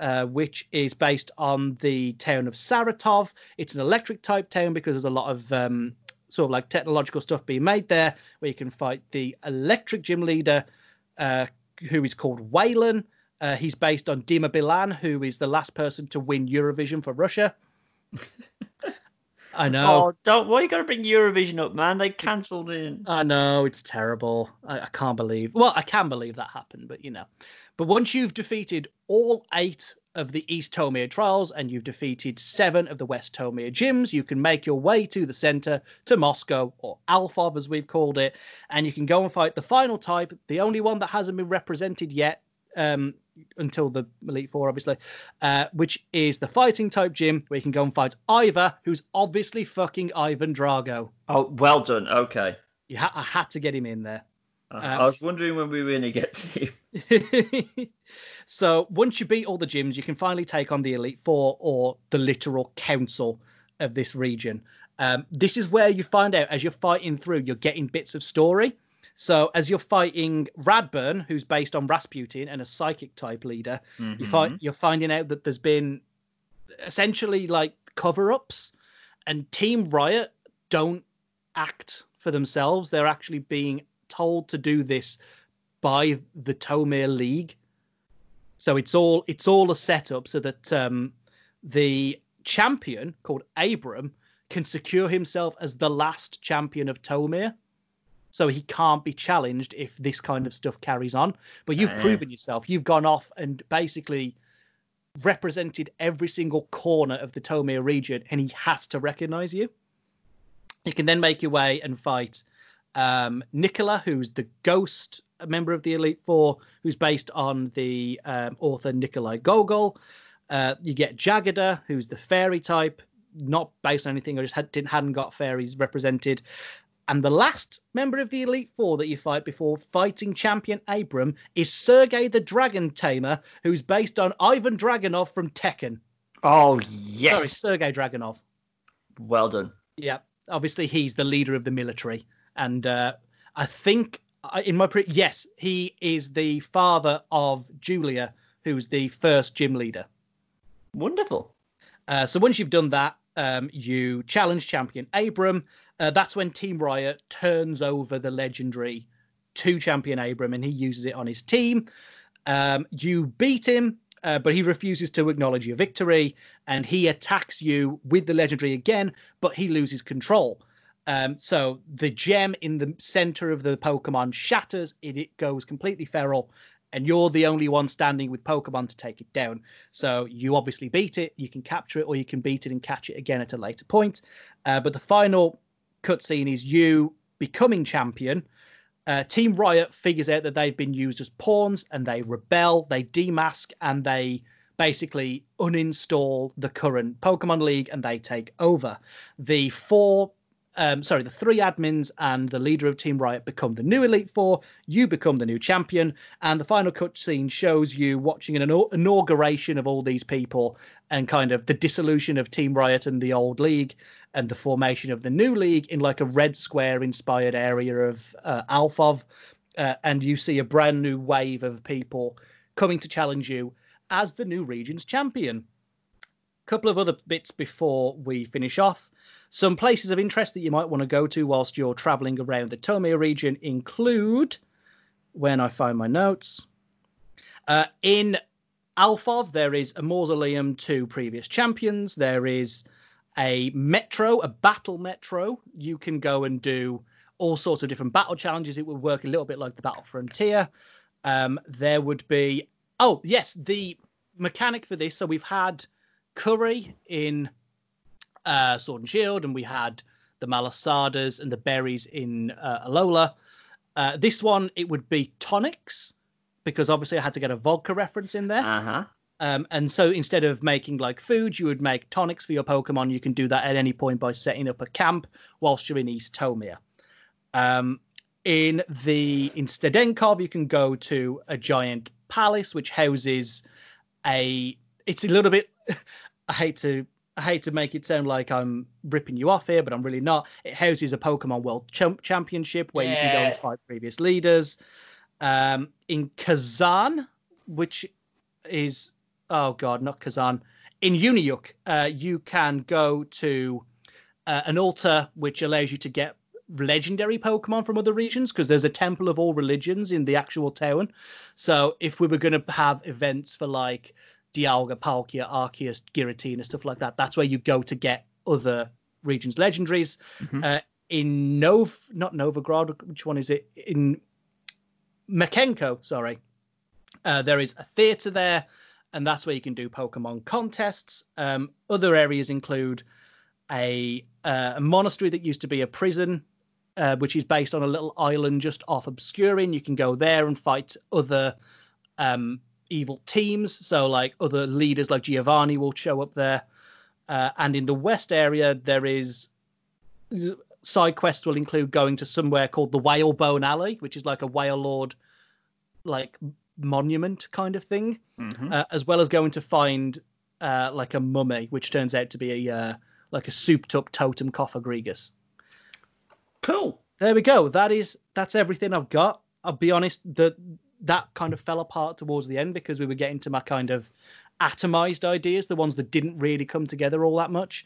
uh, which is based on the town of Saratov. It's an electric type town because there's a lot of um, sort of like technological stuff being made there, where you can fight the electric gym leader, uh, who is called Waylan. Uh, he's based on Dima Bilan, who is the last person to win Eurovision for Russia. I know. Oh, don't. Why are you got to bring Eurovision up, man? They cancelled it. I know it's terrible. I, I can't believe. Well, I can believe that happened, but you know. But once you've defeated all eight of the East Tomir trials and you've defeated seven of the West Tomir gyms, you can make your way to the center to Moscow or Alfov, as we've called it, and you can go and fight the final type, the only one that hasn't been represented yet. Um, until the Elite Four, obviously, uh, which is the fighting type gym where you can go and fight Iva, who's obviously fucking Ivan Drago. Oh, well done. Okay. You ha- I had to get him in there. Uh, Uh, I was wondering when we were going to get to you. so once you beat all the gyms, you can finally take on the Elite Four or the literal council of this region. Um, this is where you find out as you're fighting through, you're getting bits of story. So as you're fighting Radburn, who's based on Rasputin and a psychic type leader, you find you're finding out that there's been essentially like cover-ups, and Team Riot don't act for themselves. They're actually being told to do this by the Tomir League. So it's all it's all a setup so that um, the champion called Abram can secure himself as the last champion of Tomir. So he can't be challenged if this kind of stuff carries on. But you've proven yourself. You've gone off and basically represented every single corner of the Tomir region, and he has to recognize you. You can then make your way and fight um, Nicola, who's the ghost member of the Elite Four, who's based on the um, author Nikolai Gogol. Uh, you get Jagada, who's the fairy type, not based on anything. I just had, didn't hadn't got fairies represented. And the last member of the Elite Four that you fight before fighting champion Abram is Sergei the Dragon Tamer, who's based on Ivan Dragunov from Tekken. Oh yes, Sorry, Sergei Dragunov. well done. Yeah, obviously he's the leader of the military, and uh, I think in my pre- yes, he is the father of Julia, who's the first gym leader. Wonderful. Uh, so once you've done that, um, you challenge champion Abram. Uh, that's when Team Riot turns over the legendary to champion Abram, and he uses it on his team. Um, you beat him, uh, but he refuses to acknowledge your victory, and he attacks you with the legendary again, but he loses control. Um, so the gem in the center of the Pokemon shatters, it, it goes completely feral, and you're the only one standing with Pokemon to take it down. So you obviously beat it, you can capture it, or you can beat it and catch it again at a later point. Uh, but the final cutscene is you becoming champion. Uh, Team Riot figures out that they've been used as pawns and they rebel, they demask, and they basically uninstall the current Pokemon League and they take over. The four um, sorry, the three admins and the leader of Team Riot become the new Elite Four. You become the new champion, and the final cutscene shows you watching an inauguration of all these people and kind of the dissolution of Team Riot and the old league, and the formation of the new league in like a Red Square inspired area of uh, Alphov. Uh, and you see a brand new wave of people coming to challenge you as the new region's champion. A Couple of other bits before we finish off. Some places of interest that you might want to go to whilst you're traveling around the Tomir region include, when I find my notes, uh, in Alphov, there is a mausoleum to previous champions. There is a metro, a battle metro. You can go and do all sorts of different battle challenges. It would work a little bit like the Battle Frontier. Um, there would be, oh, yes, the mechanic for this. So we've had Curry in uh, Sword and Shield, and we had the Malasadas and the berries in uh, Alola. Uh, this one, it would be tonics, because obviously I had to get a vodka reference in there. Uh huh. Um, and so instead of making like food, you would make tonics for your Pokemon. You can do that at any point by setting up a camp whilst you're in East Tomir. Um, in the in Stedenkov, you can go to a giant palace which houses a. It's a little bit. I hate to I hate to make it sound like I'm ripping you off here, but I'm really not. It houses a Pokemon World Champ- Championship where you can go and fight previous leaders. Um, in Kazan, which is oh god, not Kazan. In Uniyuk, uh, you can go to uh, an altar which allows you to get legendary Pokemon from other regions because there's a temple of all religions in the actual town. So if we were going to have events for like Dialga, Palkia, Arceus, Giratina, stuff like that, that's where you go to get other regions' legendaries. Mhm. Uh, in Nov, not Novigrad, which one is it? In Mekenko, sorry. Uh, there is a theatre there, and that's where you can do Pokemon contests. Um, other areas include a, uh, a monastery that used to be a prison, uh, which is based on a little island just off Obscurin. You can go there and fight other um, evil teams. So, like other leaders like Giovanni will show up there. Uh, and in the west area, there is side quests will include going to somewhere called the Whalebone Alley, which is like a whale lord like monument kind of thing, Mhm. uh, as well as going to find uh, like a mummy, which turns out to be a uh, like a souped up totem Cofagrigus. Cool. There we go. That is that's everything I've got. I'll be honest, that that kind of fell apart towards the end because we were getting to my kind of atomized ideas, the ones that didn't really come together all that much.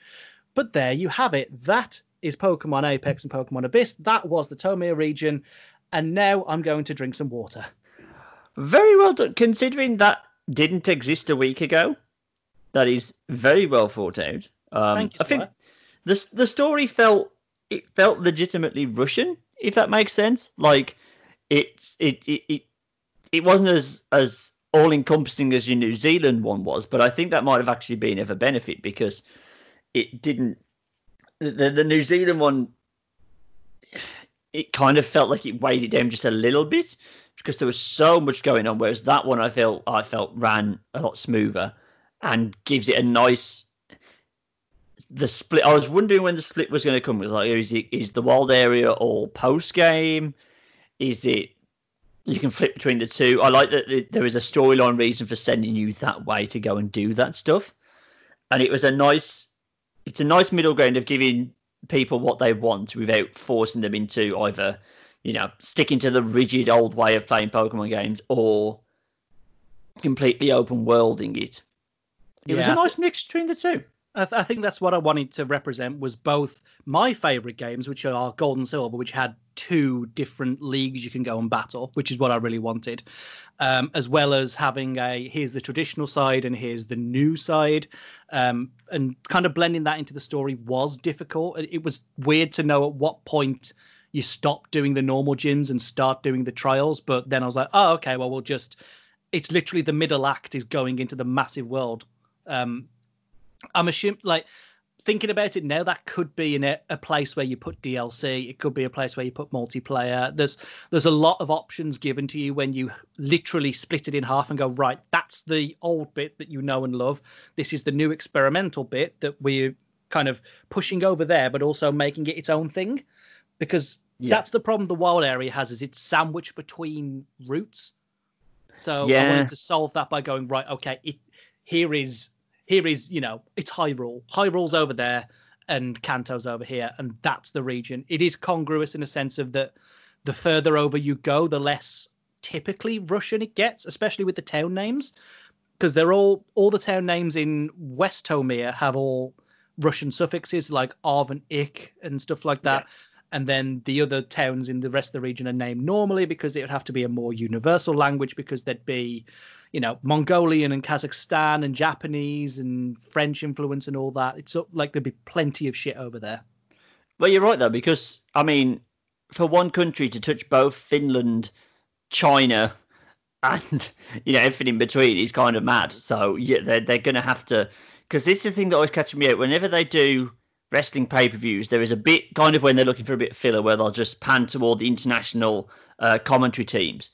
But there you have it. That is Pokemon Apex and Pokemon Abyss. That was the Tomir region. And now I'm going to drink some water. Very well done. Considering that didn't exist a week ago, that is very well thought out. Um, Thank you, I think the the story felt it felt legitimately Russian, if that makes sense. Like it's it it it, it wasn't as as all encompassing as your New Zealand one was, but I think that might have actually been of a benefit because it didn't. The the New Zealand one, it kind of felt like it weighed it down just a little bit because there was so much going on. Whereas that one, I felt I felt ran a lot smoother and gives it a nice the split. I was wondering when the split was going to come. Was like, is it is the wild area all post game? Is it you can flip between the two? I like that there is a storyline reason for sending you that way to go and do that stuff, and it was a nice. It's a nice middle ground of giving people what they want without forcing them into either, you know, sticking to the rigid old way of playing Pokemon games or completely open worlding it. It was a nice mix between the two. I, th- I think that's what I wanted to represent was both my favorite games, which are Gold and Silver, which had two different leagues you can go and battle, which is what I really wanted, um, as well as having a here's the traditional side and here's the new side, um, and kind of blending that into the story was difficult. It, was weird to know at what point you stop doing the normal gyms and start doing the trials, but then I was like, oh, okay, well we'll just. It's literally the middle act is going into the massive world. Um, I'm assuming, like, thinking about it now, that could be in a, a place where you put DLC. It could be a place where you put multiplayer. There's there's a lot of options given to you when you literally split it in half and go right. That's the old bit that you know and love. This is the new experimental bit that we're kind of pushing over there, but also making it its own thing. Because Yeah. that's the problem the wild area has is it's sandwiched between routes. So I Yeah. wanted to solve that by going right. Okay, it here is here is you know it's Hyrule. Hyrule's over there, and Kanto's over here, and that's the region. It is congruous in a sense of that the further over you go, the less typically Russian it gets, especially with the town names, because they're all all the town names in West Tomir have all Russian suffixes like Ov and Ik and stuff like that. And then the other towns in the rest of the region are named normally because it would have to be a more universal language because there'd be, you know, Mongolian and Kazakhstan and Japanese and French influence and all that. It's like there'd be plenty of shit over there. Well, you're right though, because I mean, for one country to touch both Finland, China, and you know everything in between is kind of mad. So yeah, they're they're gonna have to, because this is the thing that always catches me out. Whenever they do wrestling pay per views, there is a bit kind of when they're looking for a bit of filler where they'll just pan toward the international uh, commentary teams,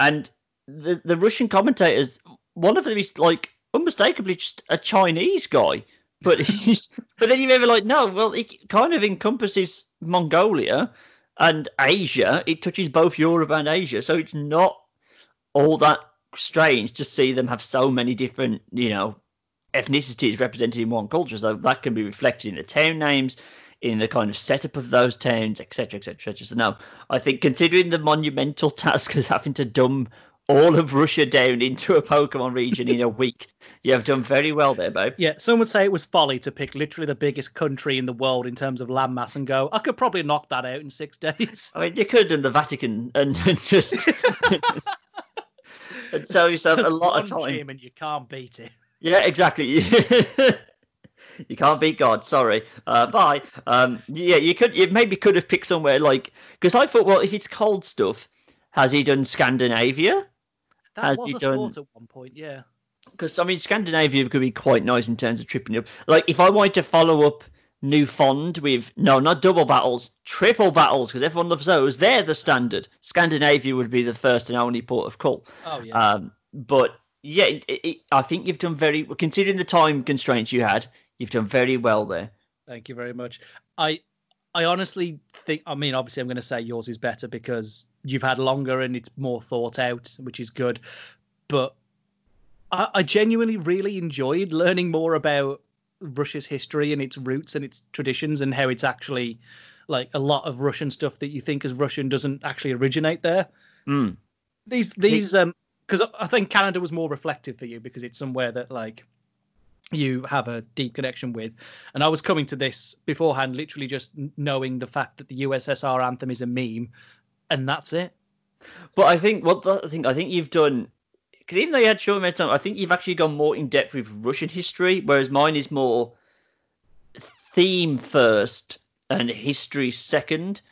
and the the Russian commentators, one of them is like unmistakably just a Chinese guy. But he's, but then you're ever like, no, well, it kind of encompasses Mongolia and Asia. It touches both Europe and Asia, so it's not all that strange to see them have so many different, you know, ethnicities represented in one culture. So that can be reflected in the town names, in the kind of setup of those towns, etc., etc. etc. So no, I think considering the monumental task of having to dumb all of Russia down into a Pokemon region in a week, you have done very well there, babe. Yeah, some would say it was folly to pick literally the biggest country in the world in terms of landmass and go, I could probably knock that out in six days. I mean, you could have done the Vatican and, and just and sell yourself a lot of time. and you can't beat it. Yeah, exactly. you can't beat God. Sorry. Uh, bye. Um, yeah, you could. You maybe could have picked somewhere like because I thought, well, if it's cold stuff, has he done Scandinavia? That Has was he a done- thought at one point, yeah. Because I mean, Scandinavia could be quite nice in terms of tripping up. Like if I wanted to follow up New Fond with no, not double battles, triple battles, because everyone loves those. They're the standard. Scandinavia would be the first and only port of call. Oh yeah. Um, but yeah, it, it, I think you've done very considering the time constraints you had. You've done very well there. Thank you very much. I I honestly think I mean obviously I'm going to say yours is better because you've had longer and it's more thought out, which is good. But I, I genuinely really enjoyed learning more about Russia's history and its roots and its traditions and how it's actually like a lot of Russian stuff that you think is Russian doesn't actually originate there. Mm. These these um because I think Canada was more reflective for you because it's somewhere that like you have a deep connection with. And I was coming to this beforehand, literally just knowing the fact that the USSR anthem is a meme, and that's it. But I think what I think I think you've done because even though you had short of time, I think you've actually gone more in depth with Russian history, whereas mine is more theme first and history second,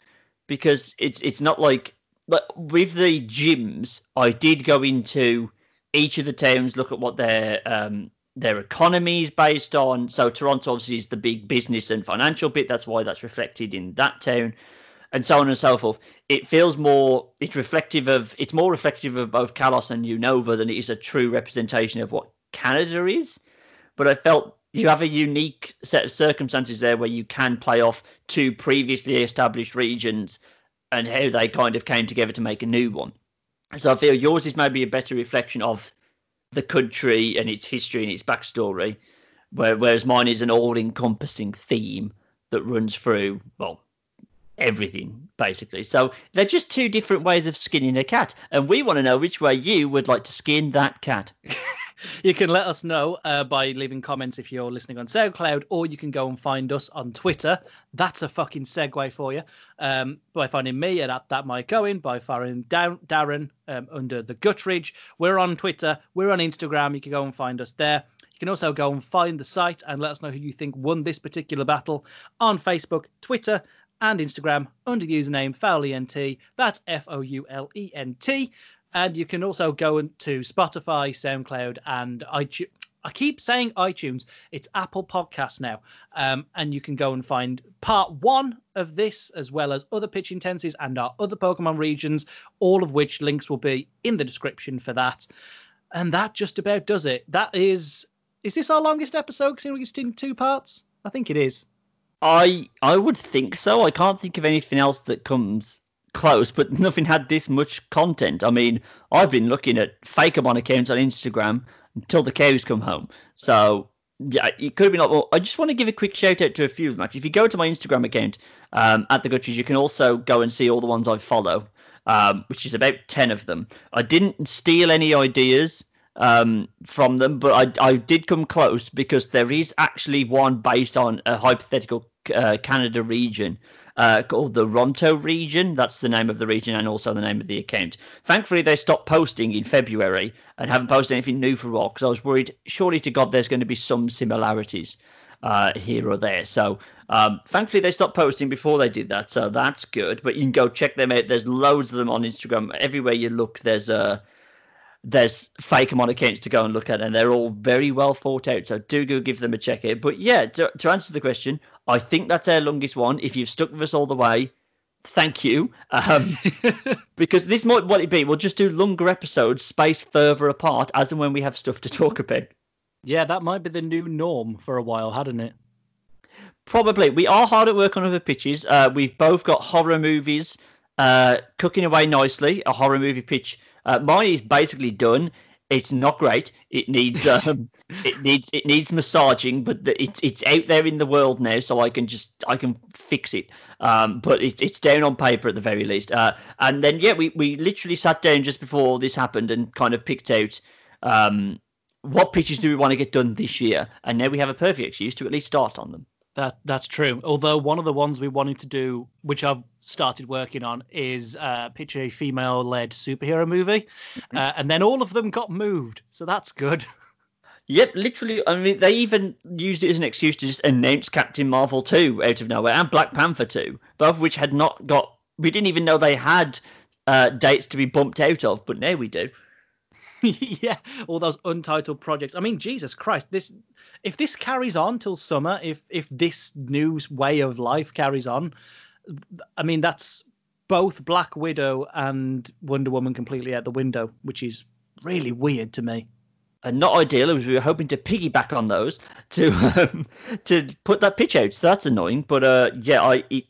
because it's it's not like but with the gyms, I did go into each of the towns, look at what their um, their economy is based on. So Toronto obviously is the big business and financial bit. That's why that's reflected in that town, and so on and so forth. It feels more. It's reflective of. It's more reflective of both Kalos and Unova than it is a true representation of what Canada is. But I felt you have a unique set of circumstances there where you can play off two previously established regions and how they kind of came together to make a new one. So I feel yours is maybe a better reflection of the country and its history and its backstory, whereas mine is an all-encompassing theme that runs through well everything basically. So they're just two different ways of skinning a cat, and we want to know which way you would like to skin that cat. you can let us know uh, by leaving comments if you're listening on SoundCloud, or you can go and find us on Twitter. That's a fucking segue for you. Um, by finding me at, at that Mike Owen, by finding down, Darren um, under the Guttridge. We're on Twitter. We're on Instagram. You can go and find us there. You can also go and find the site and let us know who you think won this particular battle on Facebook, Twitter, and Instagram under the username FoulENT. That's F O U L E N T. And you can also go to Spotify, SoundCloud, and iTunes. I keep saying iTunes. It's Apple Podcasts now. Um, and you can go and find part one of this, as well as other pitch intensities and our other Pokemon regions, all of which links will be in the description for that. And that just about does it. That is. Is this our longest episode, considering it's in two parts? I think it is. I I would think so. I can't think of anything else that comes close, but nothing had this much content. I mean, I've been looking at Fakeamon accounts on Instagram until the cows come home. So yeah, it could have been a lot more. I just want to give a quick shout out to a few of them. If you go to my Instagram account um, at the Guttridge, you can also go and see all the ones I follow, um, which is about ten of them. I didn't steal any ideas um, from them, but I I did come close because there is actually one based on a hypothetical uh, Canada region uh, called the Ronto region. That's the name of the region and also the name of the account. Thankfully, they stopped posting in February and haven't posted anything new for a while because I was worried, surely to God, there's going to be some similarities uh, here or there. So um, thankfully, they stopped posting before they did that. So that's good. But you can go check them out. There's loads of them on Instagram. Everywhere you look, there's a. There's Fakeamon accounts to go and look at, and they're all very well thought out. So do go give them a check out. But yeah, to, to answer the question, I think that's our longest one. If you've stuck with us all the way, thank you. Um, because this might what it be. We'll just do longer episodes, spaced further apart, as and when we have stuff to talk about. Yeah, that might be the new norm for a while, hadn't it? Probably. We are hard at work on other pitches. Uh, we've both got horror movies uh, cooking away nicely. A horror movie pitch. Uh, mine is basically done. It's not great. It needs um, it needs it needs massaging, but the, it, it's out there in the world now, so I can just I can fix it. Um, but it, it's down on paper at the very least. Uh, and then yeah, we we literally sat down just before this happened and kind of picked out um, what pitches do we want to get done this year, and now we have a perfect excuse to at least start on them. That that's true. Although one of the ones we wanted to do, which I've started working on, is uh, pitch a female-led superhero movie, mm-hmm. uh, and then all of them got moved, so that's good. Yep, literally. I mean, they even used it as an excuse to just announce Captain Marvel 2 out of nowhere and Black Panther 2, both of which had not got. We didn't even know they had uh, dates to be bumped out of, but now we do. yeah, all those untitled projects. I mean, Jesus Christ, this if this carries on till summer, if if this new way of life carries on, I mean that's both Black Widow and Wonder Woman completely out the window, which is really weird to me. And not ideal, as we were hoping to piggyback on those to um, to put that pitch out. So that's annoying. But uh, yeah, I it,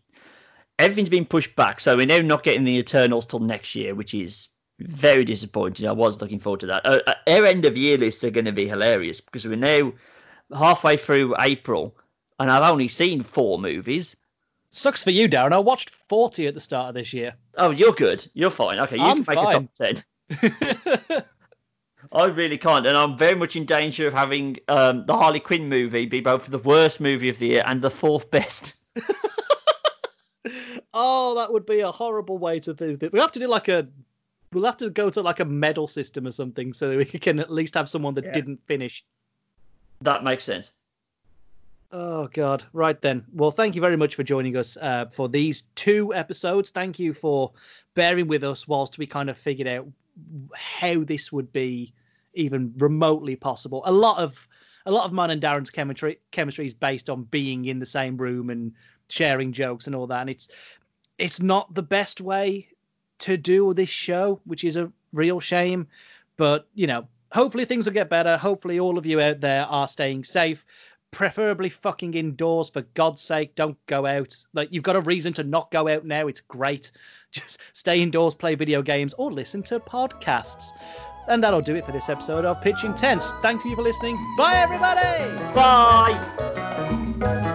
everything's been pushed back, so we're now not getting the Eternals till next year, which is very disappointed. I was looking forward to that. Uh, uh our end of year lists are going to be hilarious because we're now halfway through April and I've only seen four movies. Sucks for you, Darren. I watched 40 at the start of this year. Oh, you're good. You're fine. Okay, you I'm can make fine. a top 10. I really can't, and I'm very much in danger of having um, the Harley Quinn movie be both the worst movie of the year and the fourth best. oh, that would be a horrible way to do it. We have to do like a We'll have to go to like a medal system or something so we can at least have someone that Yeah. didn't finish. That makes sense. Oh God! Right then. Well, thank you very much for joining us uh, for these two episodes. Thank you for bearing with us whilst we kind of figured out how this would be even remotely possible. A lot of a lot of mine and Darren's chemistry chemistry is based on being in the same room and sharing jokes and all that. And it's it's not the best way to do this show, which is a real shame. But you know, hopefully things will get better. Hopefully all of you out there are staying safe. Preferably fucking indoors for god's sake don't go out. Like you've got a reason to not go out now. It's great. Just stay indoors play video games or listen to podcasts. And that'll do it for this episode of pitch intense. Thank you for listening. Bye everybody! Bye.